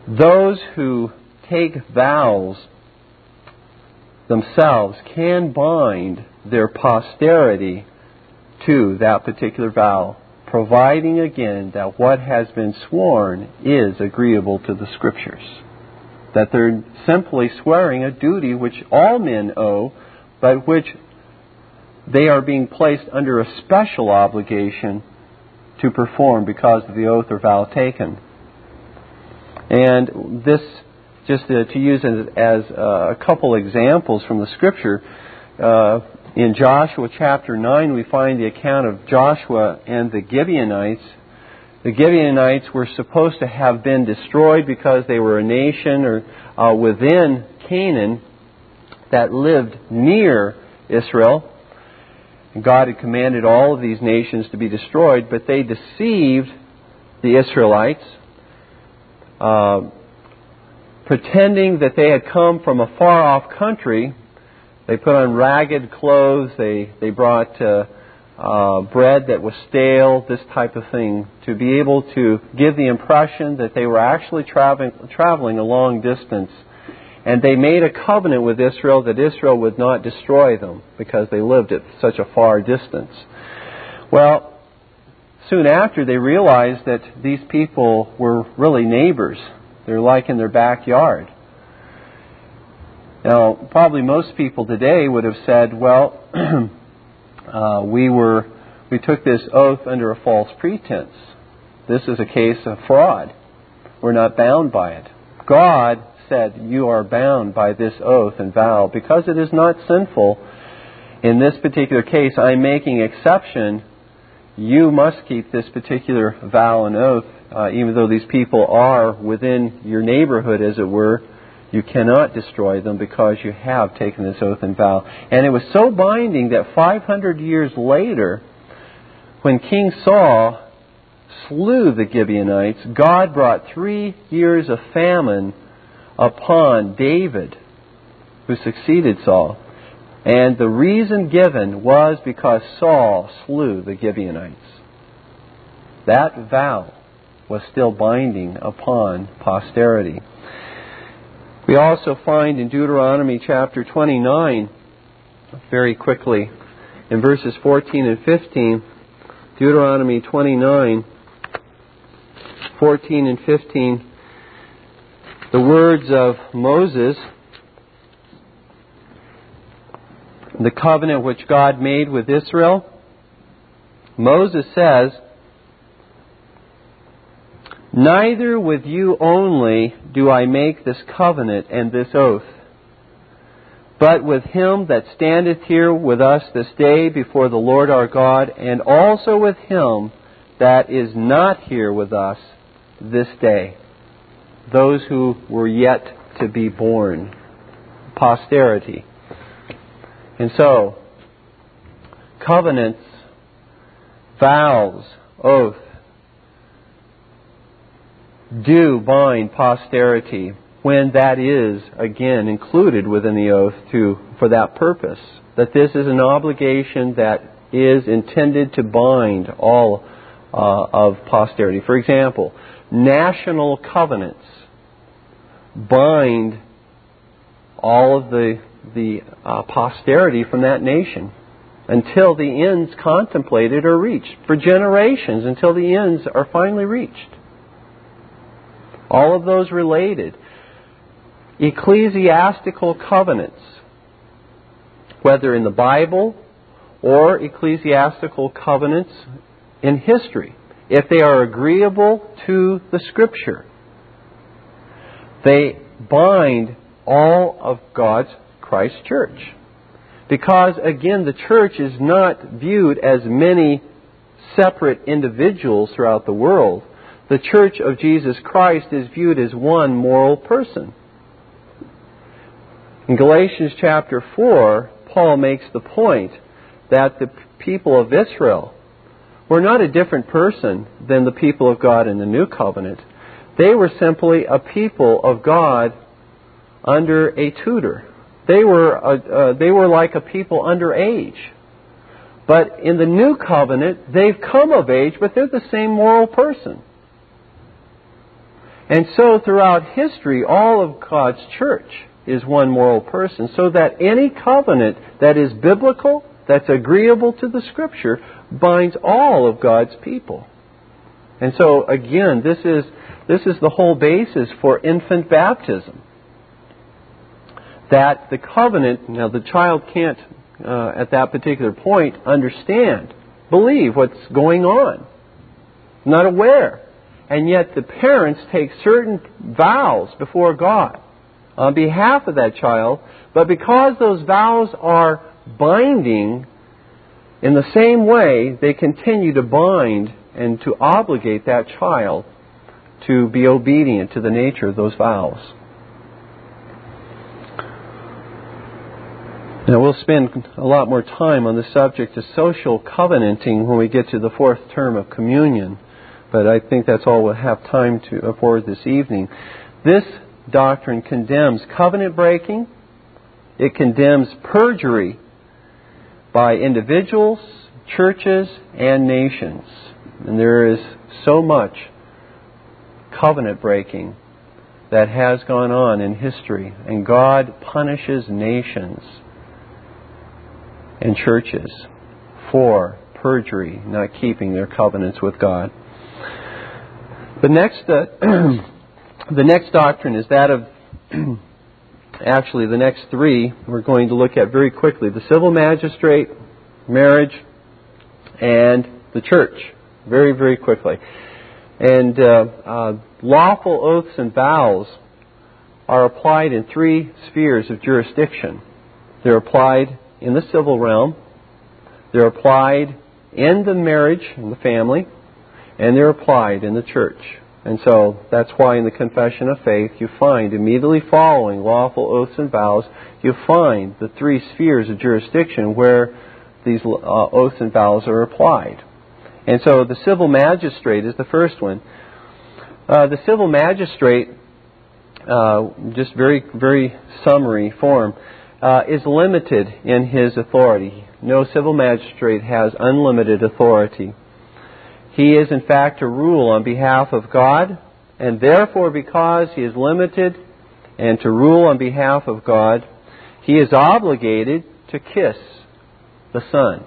those who take vows themselves can bind their posterity to that particular vow, providing again that what has been sworn is agreeable to the Scriptures. That they're simply swearing a duty which all men owe, but which they are being placed under a special obligation to perform because of the oath or vow taken. And this, just to, to use as, as uh, a couple examples from the scripture, uh, in Joshua chapter 9, we find the account of Joshua and the Gibeonites. The Gibeonites were supposed to have been destroyed because they were a nation or uh, within Canaan that lived near Israel. God had commanded all of these nations to be destroyed, but they deceived the Israelites uh, pretending that they had come from a far off country. They put on ragged clothes. They they brought uh, uh, bread that was stale, this type of thing, to be able to give the impression that they were actually traveling, traveling a long distance. And they made a covenant with Israel that Israel would not destroy them because they lived at such a far distance. Well, soon after they realized that these people were really neighbors. They're like in their backyard. Now, probably most people today would have said, well, [clears throat] uh, we were we took this oath under a false pretense. This is a case of fraud. We're not bound by it. God said, You are bound by this oath and vow because it is not sinful. In this particular case, I'm making exception. You must keep this particular vow and oath, uh, even though these people are within your neighborhood, as it were. You cannot destroy them because you have taken this oath and vow. And it was so binding that 500 years later, when King Saul slew the Gibeonites, God brought three years of famine upon David, who succeeded Saul. And the reason given was because Saul slew the Gibeonites. That vow was still binding upon posterity. We also find in Deuteronomy chapter 29, very quickly, in verses 14 and 15, Deuteronomy 29, 14 and 15, the words of Moses, the covenant which God made with Israel. Moses says, Neither with you only do I make this covenant and this oath, but with him that standeth here with us this day before the Lord our God, and also with him that is not here with us this day, those who were yet to be born, posterity. And so, covenants, vows, oath, do bind posterity when that is again included within the oath to for that purpose. That this is an obligation that is intended to bind all uh, of posterity. For example national covenants bind all of the the uh, posterity from that nation until the ends contemplated are reached for generations until the ends are finally reached all of those related. Ecclesiastical covenants, whether in the Bible or ecclesiastical covenants in history, if they are agreeable to the Scripture, they bind all of God's Christ church. Because, again, the church is not viewed as many separate individuals throughout the world, the church of Jesus Christ is viewed as one moral person. In Galatians chapter 4, Paul makes the point that the people of Israel were not a different person than the people of God in the new covenant. They were simply a people of God under a tutor. They were, a, uh, they were like a people under age. But in the new covenant, they've come of age, but they're the same moral person. And so throughout history, all of God's church is one moral person, so that any covenant that is biblical, that's agreeable to the Scripture, binds all of God's people. And so again, this is, this is the whole basis for infant baptism. That the covenant, now the child can't, uh, at that particular point, understand, believe what's going on, not aware. And yet the parents take certain vows before God on behalf of that child, but because those vows are binding, in the same way, they continue to bind and to obligate that child to be obedient to the nature of those vows. Now, we'll spend a lot more time on the subject of social covenanting when we get to the fourth term of communion but I think that's all we'll have time to uh, afford this evening. This doctrine condemns covenant breaking. It condemns perjury by individuals, churches and nations. And there is so much covenant breaking that has gone on in history, and God punishes nations and churches for perjury, not keeping their covenants with God. The next, uh, [clears throat] the next doctrine is that of, [clears throat] actually, the next three we're going to look at very quickly the civil magistrate, marriage, and the church. Very, very quickly. And uh, uh, lawful oaths and vows are applied in three spheres of jurisdiction. They're applied in the civil realm, they're applied in the marriage, and the family, and they're applied in the church. And so that's why in the Confession of Faith you find immediately following lawful oaths and vows, you find the three spheres of jurisdiction where these uh, oaths and vows are applied. And so the civil magistrate is the first one. Uh, the civil magistrate, uh, just very, very summary form, uh, is limited in his authority. No civil magistrate has unlimited authority. He is, in fact, to rule on behalf of God, and therefore, because he is limited and to rule on behalf of God, he is obligated to kiss the Son.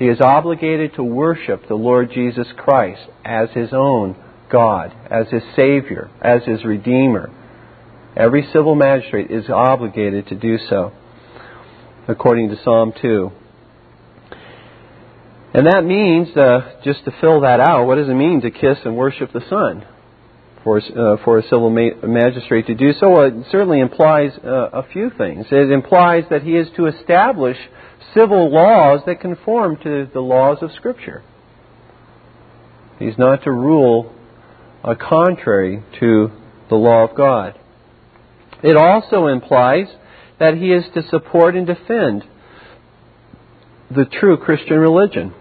He is obligated to worship the Lord Jesus Christ as his own God, as his Savior, as his Redeemer. Every civil magistrate is obligated to do so, according to Psalm 2. And that means, uh, just to fill that out, what does it mean to kiss and worship the Son? For, uh, for a civil ma- magistrate to do so, well, it certainly implies uh, a few things. It implies that he is to establish civil laws that conform to the laws of Scripture. He's not to rule uh, contrary to the law of God. It also implies that he is to support and defend the true Christian religion.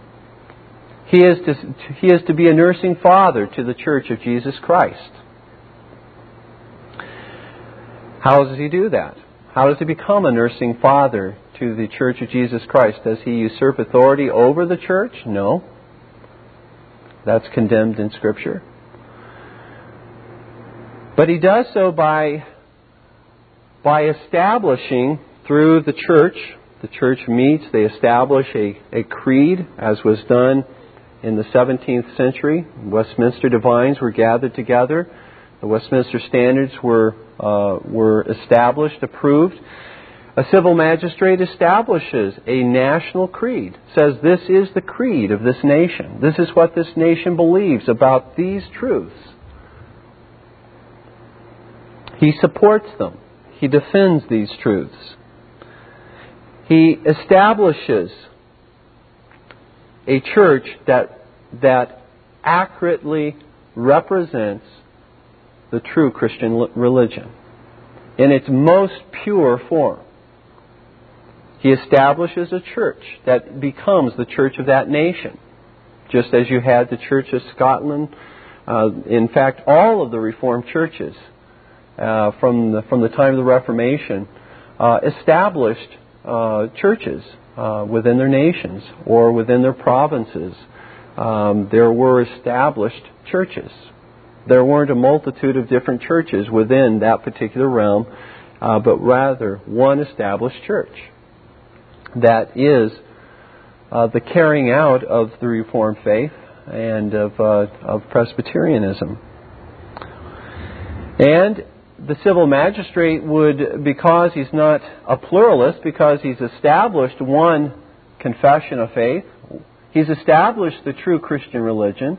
He is to, he is to be a nursing father to the Church of Jesus Christ. How does he do that? How does he become a nursing father to the Church of Jesus Christ? Does he usurp authority over the church? No. That's condemned in Scripture. But he does so by, by establishing through the church, the church meets, they establish a, a creed, as was done in the 17th century. Westminster divines were gathered together. The Westminster Standards were, uh, were established, approved. A civil magistrate establishes a national creed, says this is the creed of this nation. This is what this nation believes about these truths. He supports them. He defends these truths. He establishes a church that, that accurately represents the true Christian religion in its most pure form. He establishes a church that becomes the church of that nation, just as you had the Church of Scotland. Uh, in fact, all of the Reformed churches uh, from, the, from the time of the Reformation uh, established uh, churches uh, within their nations or within their provinces. Um, there were established churches. There weren't a multitude of different churches within that particular realm, uh, but rather one established church that is uh, the carrying out of the Reformed faith and of, uh, of Presbyterianism. And the civil magistrate would, because he's not a pluralist, because he's established one confession of faith, he's established the true Christian religion,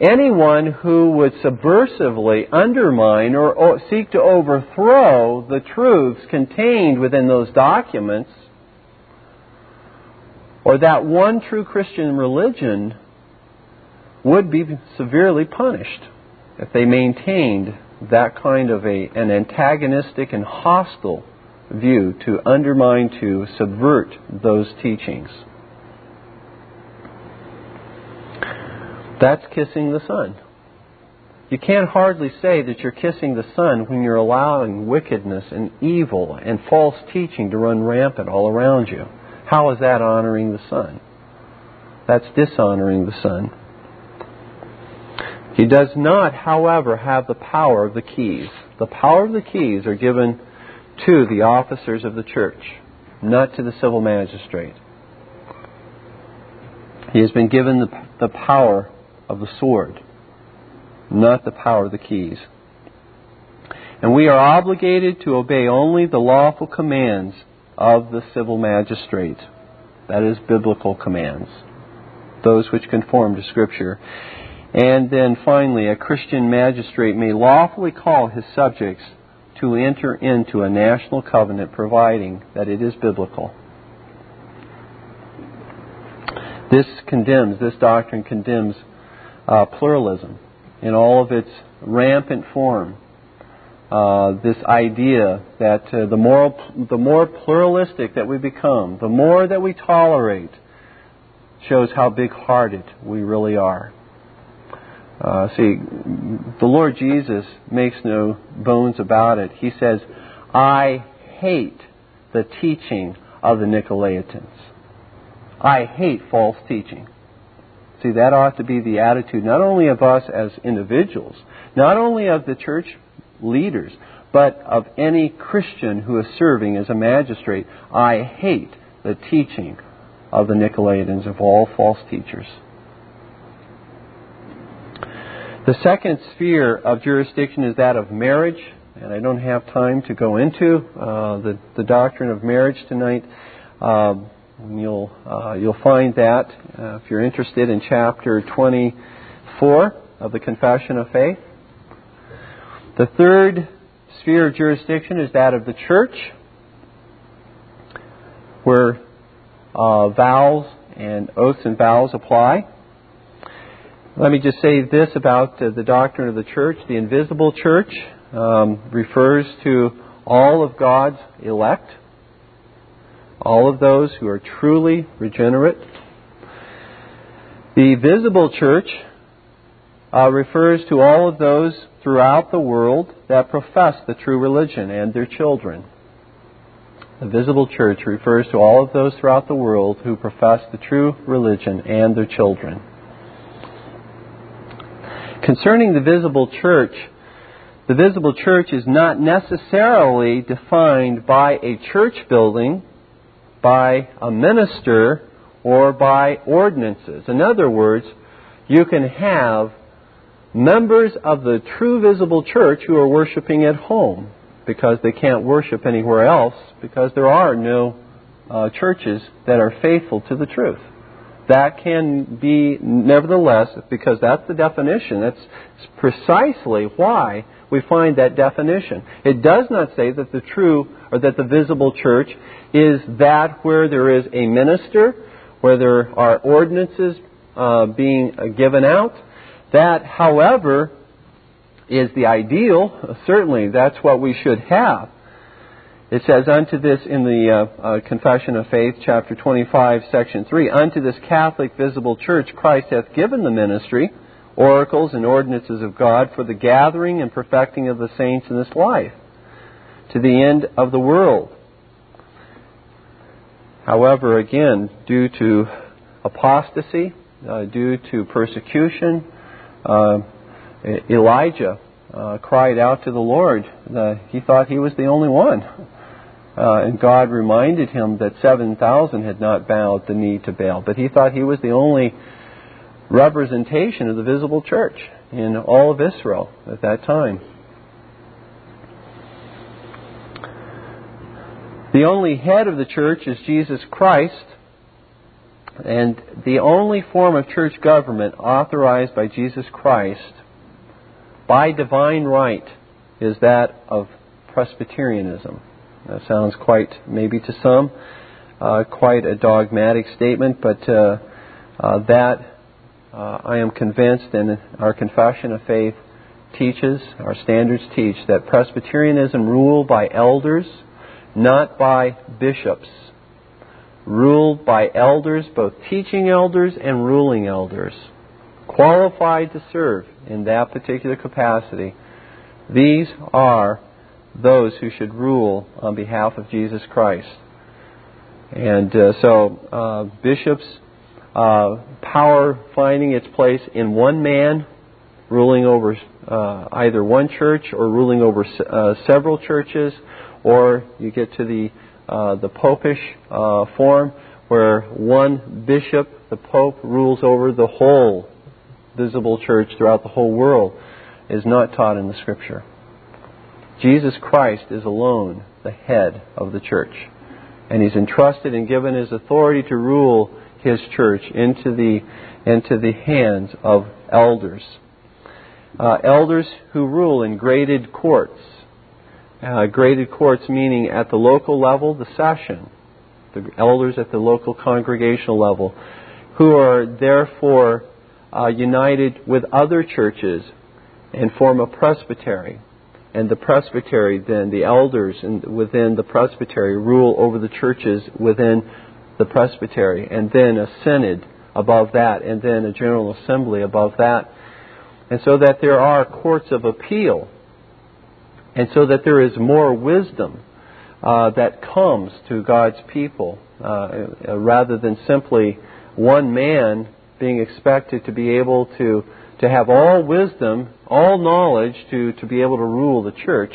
anyone who would subversively undermine or seek to overthrow the truths contained within those documents or that one true Christian religion would be severely punished if they maintained that kind of a, an antagonistic and hostile view to undermine, to subvert those teachings. That's kissing the Son. You can't hardly say that you're kissing the Son when you're allowing wickedness and evil and false teaching to run rampant all around you. How is that honoring the Son? That's dishonoring the Son. He does not, however, have the power of the keys. The power of the keys are given to the officers of the church, not to the civil magistrate. He has been given the, the power of the sword, not the power of the keys. And we are obligated to obey only the lawful commands of the civil magistrate. That is, biblical commands, those which conform to Scripture. And then finally, a Christian magistrate may lawfully call his subjects to enter into a national covenant providing that it is biblical. This condemns, this doctrine condemns uh, pluralism in all of its rampant form. Uh, this idea that uh, the, more, the more pluralistic that we become, the more that we tolerate, shows how big hearted we really are. Uh, see, the Lord Jesus makes no bones about it. He says, I hate the teaching of the Nicolaitans. I hate false teaching. See, that ought to be the attitude not only of us as individuals, not only of the church leaders, but of any Christian who is serving as a magistrate. I hate the teaching of the Nicolaitans, of all false teachers. The second sphere of jurisdiction is that of marriage, and I don't have time to go into uh, the, the doctrine of marriage tonight. Um, you'll uh, you'll find that uh, if you're interested in chapter 24 of the Confession of Faith. The third sphere of jurisdiction is that of the church, where uh, vows and oaths and vows apply. Let me just say this about uh, the doctrine of the church. The invisible church um, refers to all of God's elect, all of those who are truly regenerate. The visible church uh, refers to all of those throughout the world that profess the true religion and their children. The visible church refers to all of those throughout the world who profess the true religion and their children. Concerning the visible church, the visible church is not necessarily defined by a church building, by a minister, or by ordinances. In other words, you can have members of the true visible church who are worshiping at home because they can't worship anywhere else because there are no uh, churches that are faithful to the truth that can be, nevertheless, because that's the definition, that's precisely why we find that definition. It does not say that the true or that the visible church is that where there is a minister, where there are ordinances uh, being given out. That, however, is the ideal. Certainly, that's what we should have. It says, Unto this, in the uh, uh, Confession of Faith, chapter 25, section 3, Unto this Catholic visible church Christ hath given the ministry, oracles and ordinances of God for the gathering and perfecting of the saints in this life, to the end of the world. However, again, due to apostasy, uh, due to persecution, uh, Elijah uh, cried out to the Lord. he thought he was the only one. Uh, and God reminded him that 7,000 had not bowed the knee to Baal. But he thought he was the only representation of the visible church in all of Israel at that time. The only head of the church is Jesus Christ, and the only form of church government authorized by Jesus Christ by divine right is that of Presbyterianism. That sounds quite, maybe to some, uh, quite a dogmatic statement, but uh, uh, that uh, I am convinced, and our confession of faith teaches, our standards teach, that Presbyterianism ruled by elders, not by bishops. Ruled by elders, both teaching elders and ruling elders, qualified to serve in that particular capacity. These are those who should rule on behalf of Jesus Christ. And uh, so, uh, bishops uh, power finding its place in one man ruling over uh, either one church or ruling over uh, several churches, or you get to the uh, the popish form where one bishop, the pope, rules over the whole visible church throughout the whole world, is not taught in the Scripture. Jesus Christ is alone the head of the church, and He's entrusted and given His authority to rule His church into the into the hands of elders uh, elders who rule in graded courts. Uh, graded courts meaning at the local level, the session, the elders at the local congregational level, who are therefore uh, united with other churches and form a presbytery. And the presbytery, then, the elders in, within the presbytery rule over the churches within the presbytery, and then a synod above that, and then a general assembly above that. And so that there are courts of appeal, and so that there is more wisdom uh, that comes to God's people uh, rather than simply one man being expected to be able to, to have all wisdom, all knowledge to, to be able to rule the church.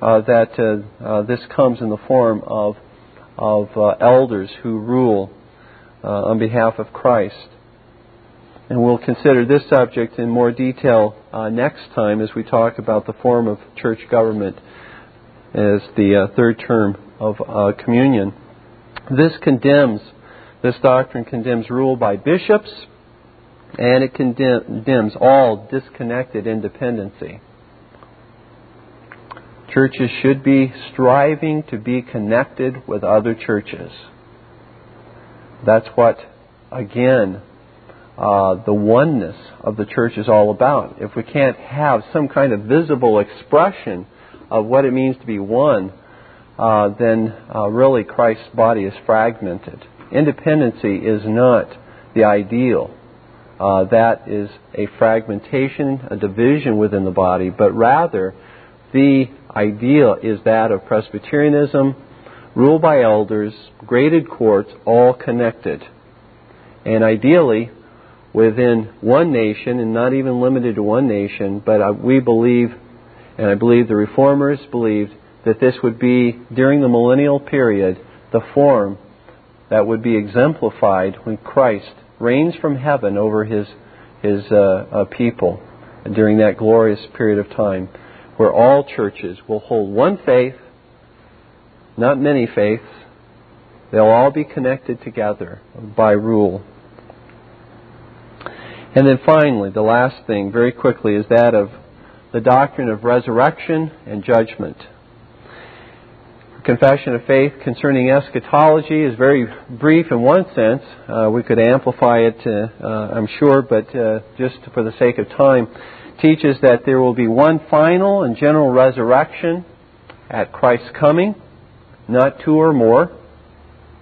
Uh, that uh, uh, this comes in the form of, of elders who rule on behalf of Christ. And we'll consider this subject in more detail uh, next time as we talk about the form of church government as the uh, third term of uh, communion. This condemns, this doctrine condemns rule by bishops, and it condemns all disconnected independency. Churches should be striving to be connected with other churches. That's what, again, uh, the oneness of the church is all about. If we can't have some kind of visible expression of what it means to be one, uh, then uh, really Christ's body is fragmented. Independency is not the ideal. Uh, that is a fragmentation, a division within the body, but rather the ideal is that of Presbyterianism, ruled by elders, graded courts, all connected. And ideally, within one nation, and not even limited to one nation, but uh, we believe, and I believe the reformers believed, that this would be, during the millennial period, the form that would be exemplified when Christ reigns from heaven over his, his uh, uh, people during that glorious period of time, where all churches will hold one faith, not many faiths. They'll all be connected together by rule. And then finally, the last thing, very quickly, is that of the doctrine of resurrection and judgment. Confession of faith concerning eschatology is very brief in one sense. Uh, we could amplify it, uh, uh, I'm sure, but uh, just for the sake of time, teaches that there will be one final and general resurrection at Christ's coming, not two or more.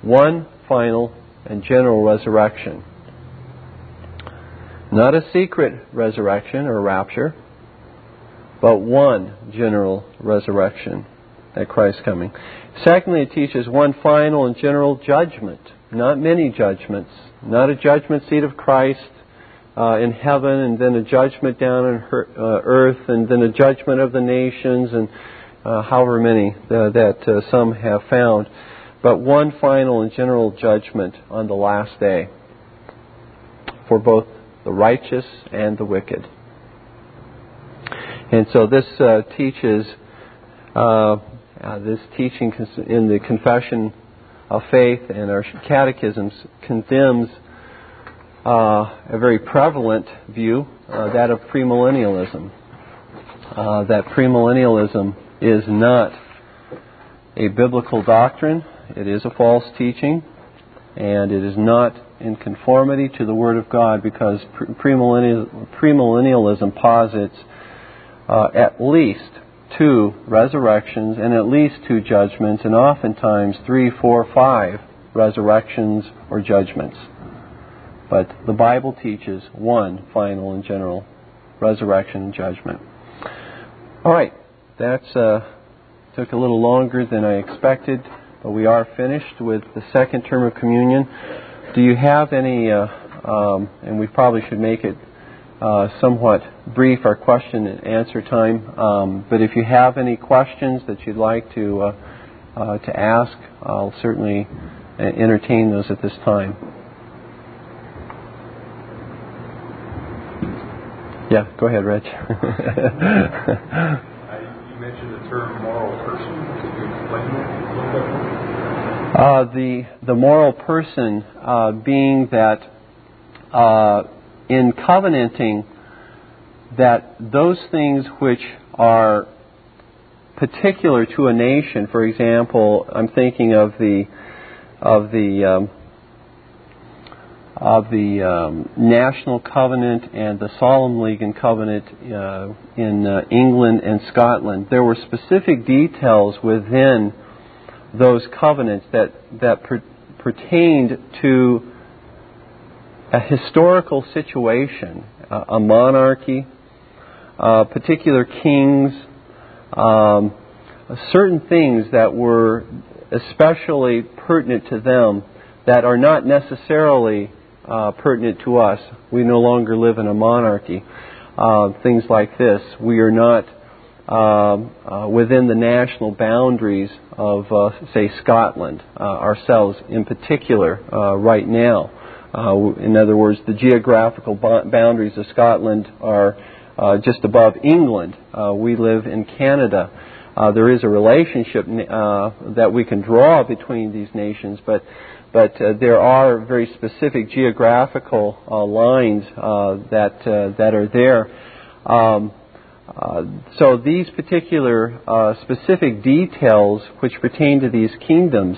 One final and general resurrection. Not a secret resurrection or rapture, but one general resurrection at Christ's coming. Secondly, it teaches one final and general judgment, not many judgments, not a judgment seat of Christ uh, in heaven and then a judgment down on her, uh, earth and then a judgment of the nations and uh, however many uh, that uh, some have found, but one final and general judgment on the last day for both the righteous and the wicked. And so this uh, teaches, uh, uh, this teaching in the Confession of Faith and our catechisms condemns uh, a very prevalent view, uh, that of premillennialism. Uh, that premillennialism is not a biblical doctrine, it is a false teaching, and it is not in conformity to the Word of God because premillennialism posits uh, at least two resurrections and at least two judgments, and oftentimes three, four, five resurrections or judgments. But the Bible teaches one final and general resurrection and judgment. All right, that's uh, took a little longer than I expected, but we are finished with the second term of communion. do you have any, uh, um, and we probably should make it uh, somewhat brief, our question and answer time, um, but if you have any questions that you'd like to, uh, uh, to ask, I'll certainly entertain those at this time. Yeah, go ahead, Rich. [laughs] you mentioned the term moral person. Could you explain that a little bit? Uh, the the moral person uh, being that uh, in covenanting that those things which are particular to a nation, for example, I'm thinking of the of the um, of the um, National Covenant and the Solemn League and Covenant uh, in uh, England and Scotland. There were specific details within those covenants that that per- pertained to a historical situation, a monarchy, uh, particular kings, um, certain things that were especially pertinent to them that are not necessarily uh, pertinent to us. We no longer live in a monarchy. Uh, things like this. We are not um, uh, within the national boundaries of, uh, say, Scotland uh, ourselves in particular right now. In other words, the geographical boundaries of Scotland are just above England. we live in Canada. there is a relationship that we can draw between these nations, but but uh, there are very specific geographical uh, lines uh, that uh, that are there. Um, uh, so these particular uh, specific details which pertain to these kingdoms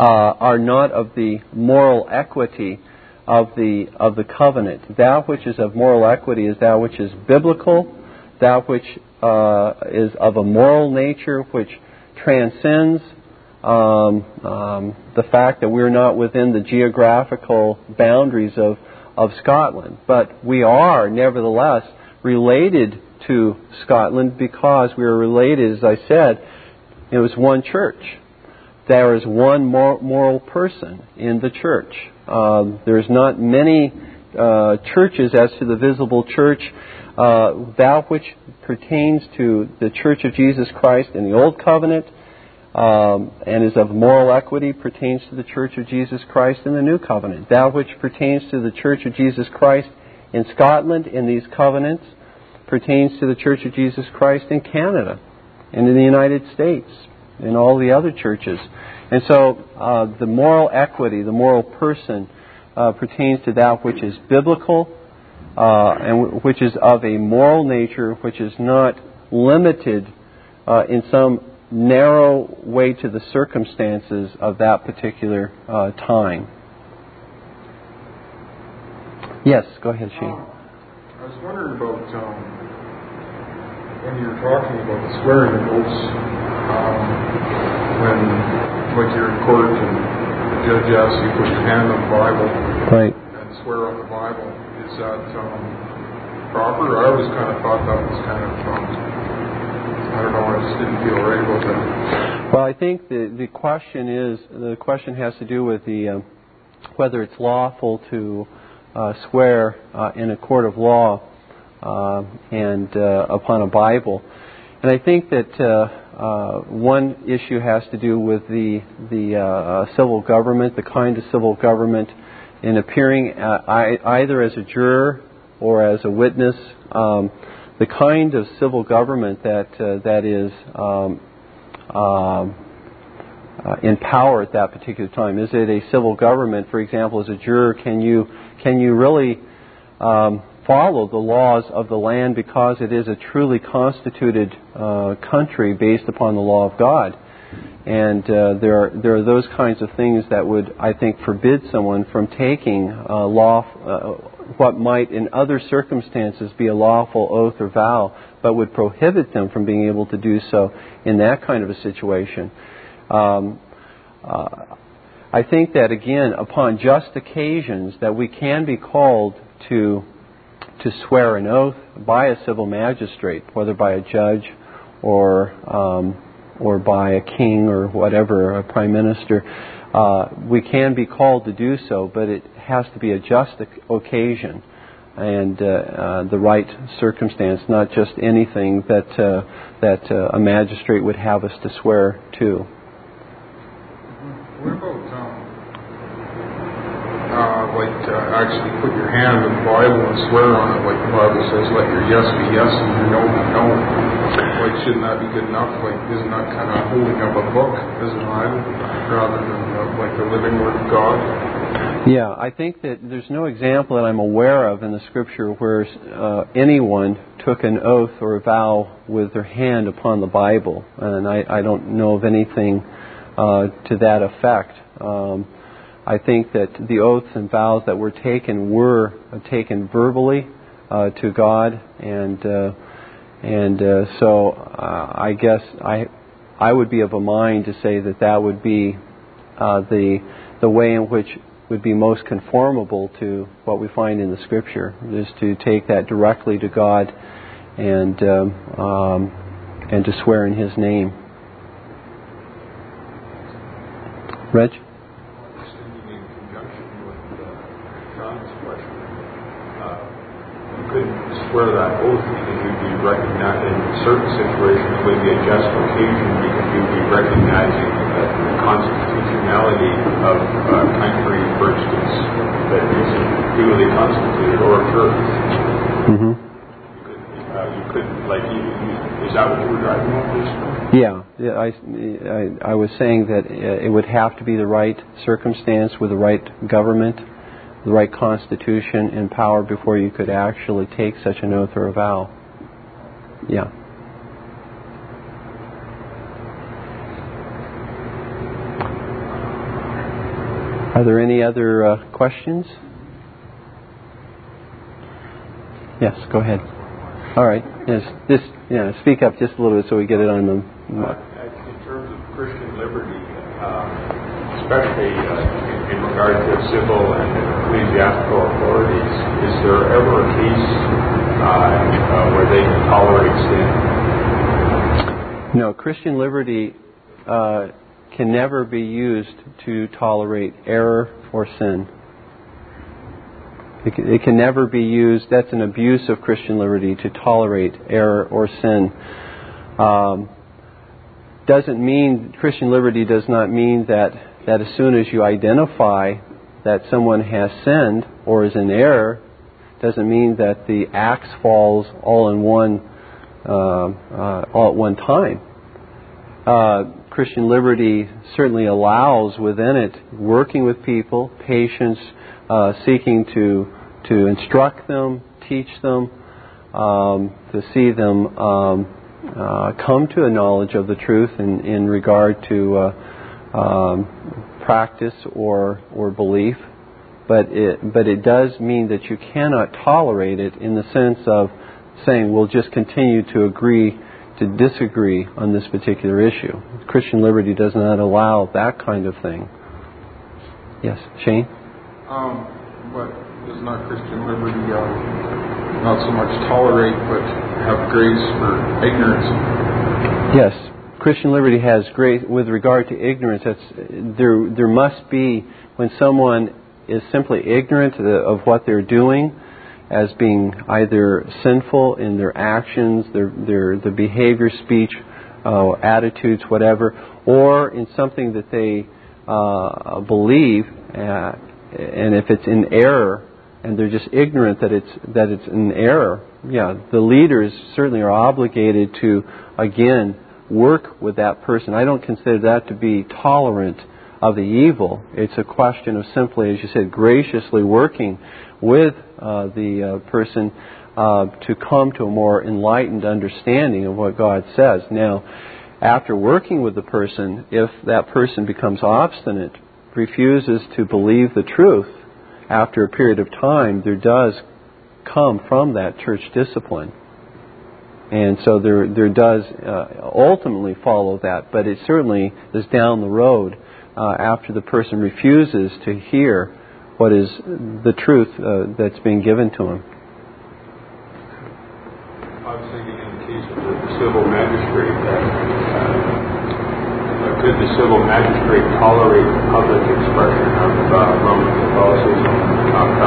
are not of the moral equity of the of the covenant. That which is of moral equity is that which is biblical, that which is of a moral nature which transcends um, um, the fact that we're not within the geographical boundaries of, of Scotland. But we are, nevertheless, related to Scotland because we are related, as I said, it was one church. There is one moral person in the church. Um, there's not many uh, churches as to the visible church. Uh, that which pertains to the Church of Jesus Christ in the Old Covenant um, and is of moral equity pertains to the Church of Jesus Christ in the New Covenant. That which pertains to the Church of Jesus Christ in Scotland in these covenants pertains to the Church of Jesus Christ in Canada and in the United States and all the other churches. And so uh, the moral equity, the moral person, uh, pertains to that which is biblical uh, and w- which is of a moral nature, which is not limited uh, in some narrow way to the circumstances of that particular uh, time. Yes, go ahead, Shane. Um, I was wondering about um, when you were talking about the swearing the oaths, um, when like you're in court and the judge asks you to put your hand on the Bible right. and swear on the Bible. Is that um, proper? I always kind of thought that was kind of um, I don't know. I just didn't feel right about that. Well, I think the the question is the question has to do with the um, whether it's lawful to uh, swear uh, in a court of law uh, and uh, upon a Bible, and I think that uh, uh, one issue has to do with the the civil government, the kind of civil government, in appearing either as a juror or as a witness. Um, the kind of civil government that uh, that is um, um, uh, in power at that particular time. Is it a civil government, for example, as a juror? Can you can you really um, follow the laws of the land because it is a truly constituted uh, country based upon the law of God? And uh, there are there are those kinds of things that would I think forbid someone from taking uh, law uh, what might in other circumstances be a lawful oath or vow, but would prohibit them from being able to do so in that kind of a situation. Um, uh, I think that again, upon just occasions, that we can be called to to swear an oath by a civil magistrate, whether by a judge or um, or by a king or whatever, a prime minister. uh, we can be called to do so, but it has to be a just occasion and uh, uh, the right circumstance, not just anything that uh, that uh, a magistrate would have us to swear to. What about um, uh, like uh, actually put your hand in the Bible and swear on it, like the Bible says, let your yes be yes and your no be no. Like, shouldn't that be good enough? Like, isn't that kind of holding up a book as an idol rather than uh, like the living Word of God? Yeah, I think that there's no example that I'm aware of in the Scripture where uh, anyone took an oath or a vow with their hand upon the Bible, and I, I don't know of anything uh, to that effect. Um, I think that the oaths and vows that were taken were taken verbally uh, to God, and uh, and uh, so uh, I guess I I would be of a mind to say that that would be uh, the the way in which would be most conformable to what we find in the Scripture is to take that directly to God and um, um, and to swear in His name. Reg? Just thinking in conjunction with uh, Sean's question, uh, you couldn't that oath because you'd be recognized in certain situations would be a just occasion because you'd be recognizing the constitutionality of a country, for instance, that is duly constituted or a church. Mm-hmm. You could, uh, you could like, you, you, is that what you were driving at this? Yeah, yeah, I, I, I was saying that uh, it would have to be the right circumstance with the right government, the right constitution and power before you could actually take such an oath or a vow. Yeah. Are there any other uh, questions? Yes, go ahead. All right. Yes, just yeah, speak up just a little bit so we get it on the. Uh, in terms of Christian liberty, um, especially uh, regard to civil and ecclesiastical authorities, is there ever a case uh, uh, where they can tolerate sin? No, Christian liberty uh, can never be used to tolerate error or sin. It can, it can never be used, that's an abuse of Christian liberty to tolerate error or sin. Um, doesn't mean, Christian liberty does not mean that, that as soon as you identify that someone has sinned or is in error, doesn't mean that the axe falls all in one, uh, uh, all at one time. Uh, Christian liberty certainly allows within it working with people, patience, uh, seeking to to instruct them, teach them, um, to see them um, uh, come to a knowledge of the truth in, in regard to uh, um, practice or or belief. But it but it does mean that you cannot tolerate it in the sense of saying we'll just continue to agree to disagree on this particular issue. Christian liberty does not allow that kind of thing. Yes, Shane. Um, but does not Christian liberty uh, not so much tolerate, but have grace for ignorance? Yes, Christian liberty has great, with regard to ignorance. That's there. There must be when someone is simply ignorant of what they're doing as being either sinful in their actions, their, their, their behavior, speech, uh, attitudes, whatever, or in something that they uh, believe, uh, and if it's in error, and they're just ignorant that it's that it's an error, yeah, the leaders certainly are obligated to again work with that person. I don't consider that to be tolerant of the evil. It's a question of simply, as you said, graciously working with uh, the uh, person uh, to come to a more enlightened understanding of what God says. Now, after working with the person, if that person becomes obstinate, refuses to believe the truth, after a period of time, there does come from that church discipline. And so there, there does uh, ultimately follow that, but it certainly is down the road uh, after the person refuses to hear what is the truth uh, that's being given to him. I was thinking in the case of the civil magistrate that uh, could Could the civil magistrate tolerate public expression of uh, Roman Catholicism, uh,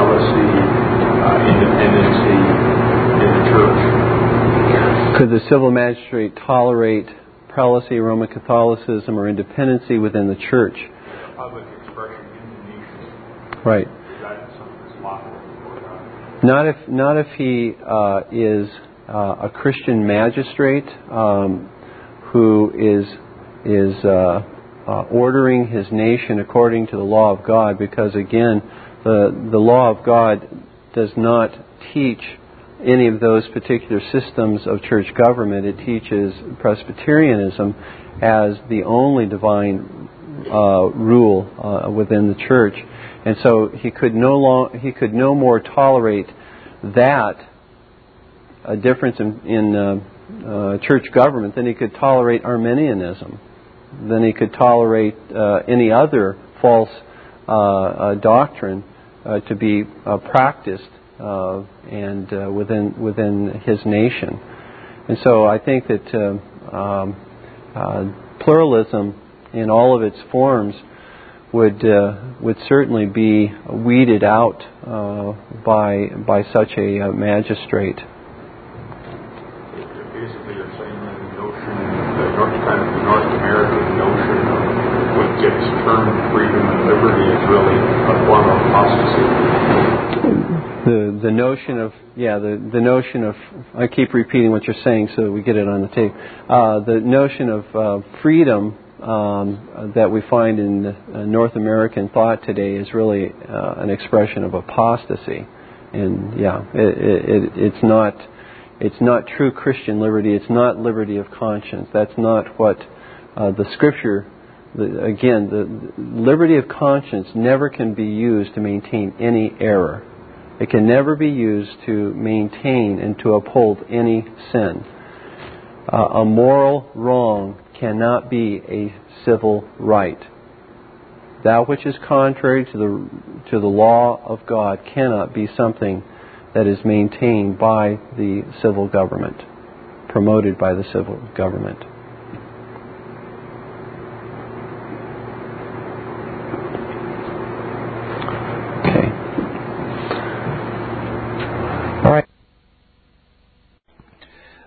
uh, independency in the church? Could the civil magistrate tolerate prelacy, Roman Catholicism, or independency within the church? Public expression in. Right. Is that something that's lawful or not? Not if not if he uh, is uh, a Christian magistrate um, who is is uh, uh, ordering his nation according to the law of God, because again, the the law of God does not teach any of those particular systems of church government. It teaches Presbyterianism as the only divine uh, rule uh, within the church, and so he could no long, he could no more tolerate that a difference in, in uh, uh, church government than he could tolerate Arminianism, than he could tolerate uh, any other false uh, doctrine to be practiced and within within his nation. And so I think that um, pluralism in all of its forms would uh, would certainly be weeded out uh, by by such a uh, magistrate. Basically, you're saying the notion, the North, American notion of what gets termed freedom and liberty is really a form of apostasy. The the notion of yeah the the notion of I keep repeating what you're saying so that we get it on the tape. Uh, the notion of uh, freedom um, that we find in uh, North American thought today is really uh, an expression of apostasy, and yeah, it, it, it's not it's not true Christian liberty. It's not liberty of conscience. That's not what uh, the Scripture. The, again, the liberty of conscience never can be used to maintain any error. It can never be used to maintain and to uphold any sin. Uh, a moral wrong cannot be a civil right. That which is contrary to the, to the law of God cannot be something that is maintained by the civil government, promoted by the civil government.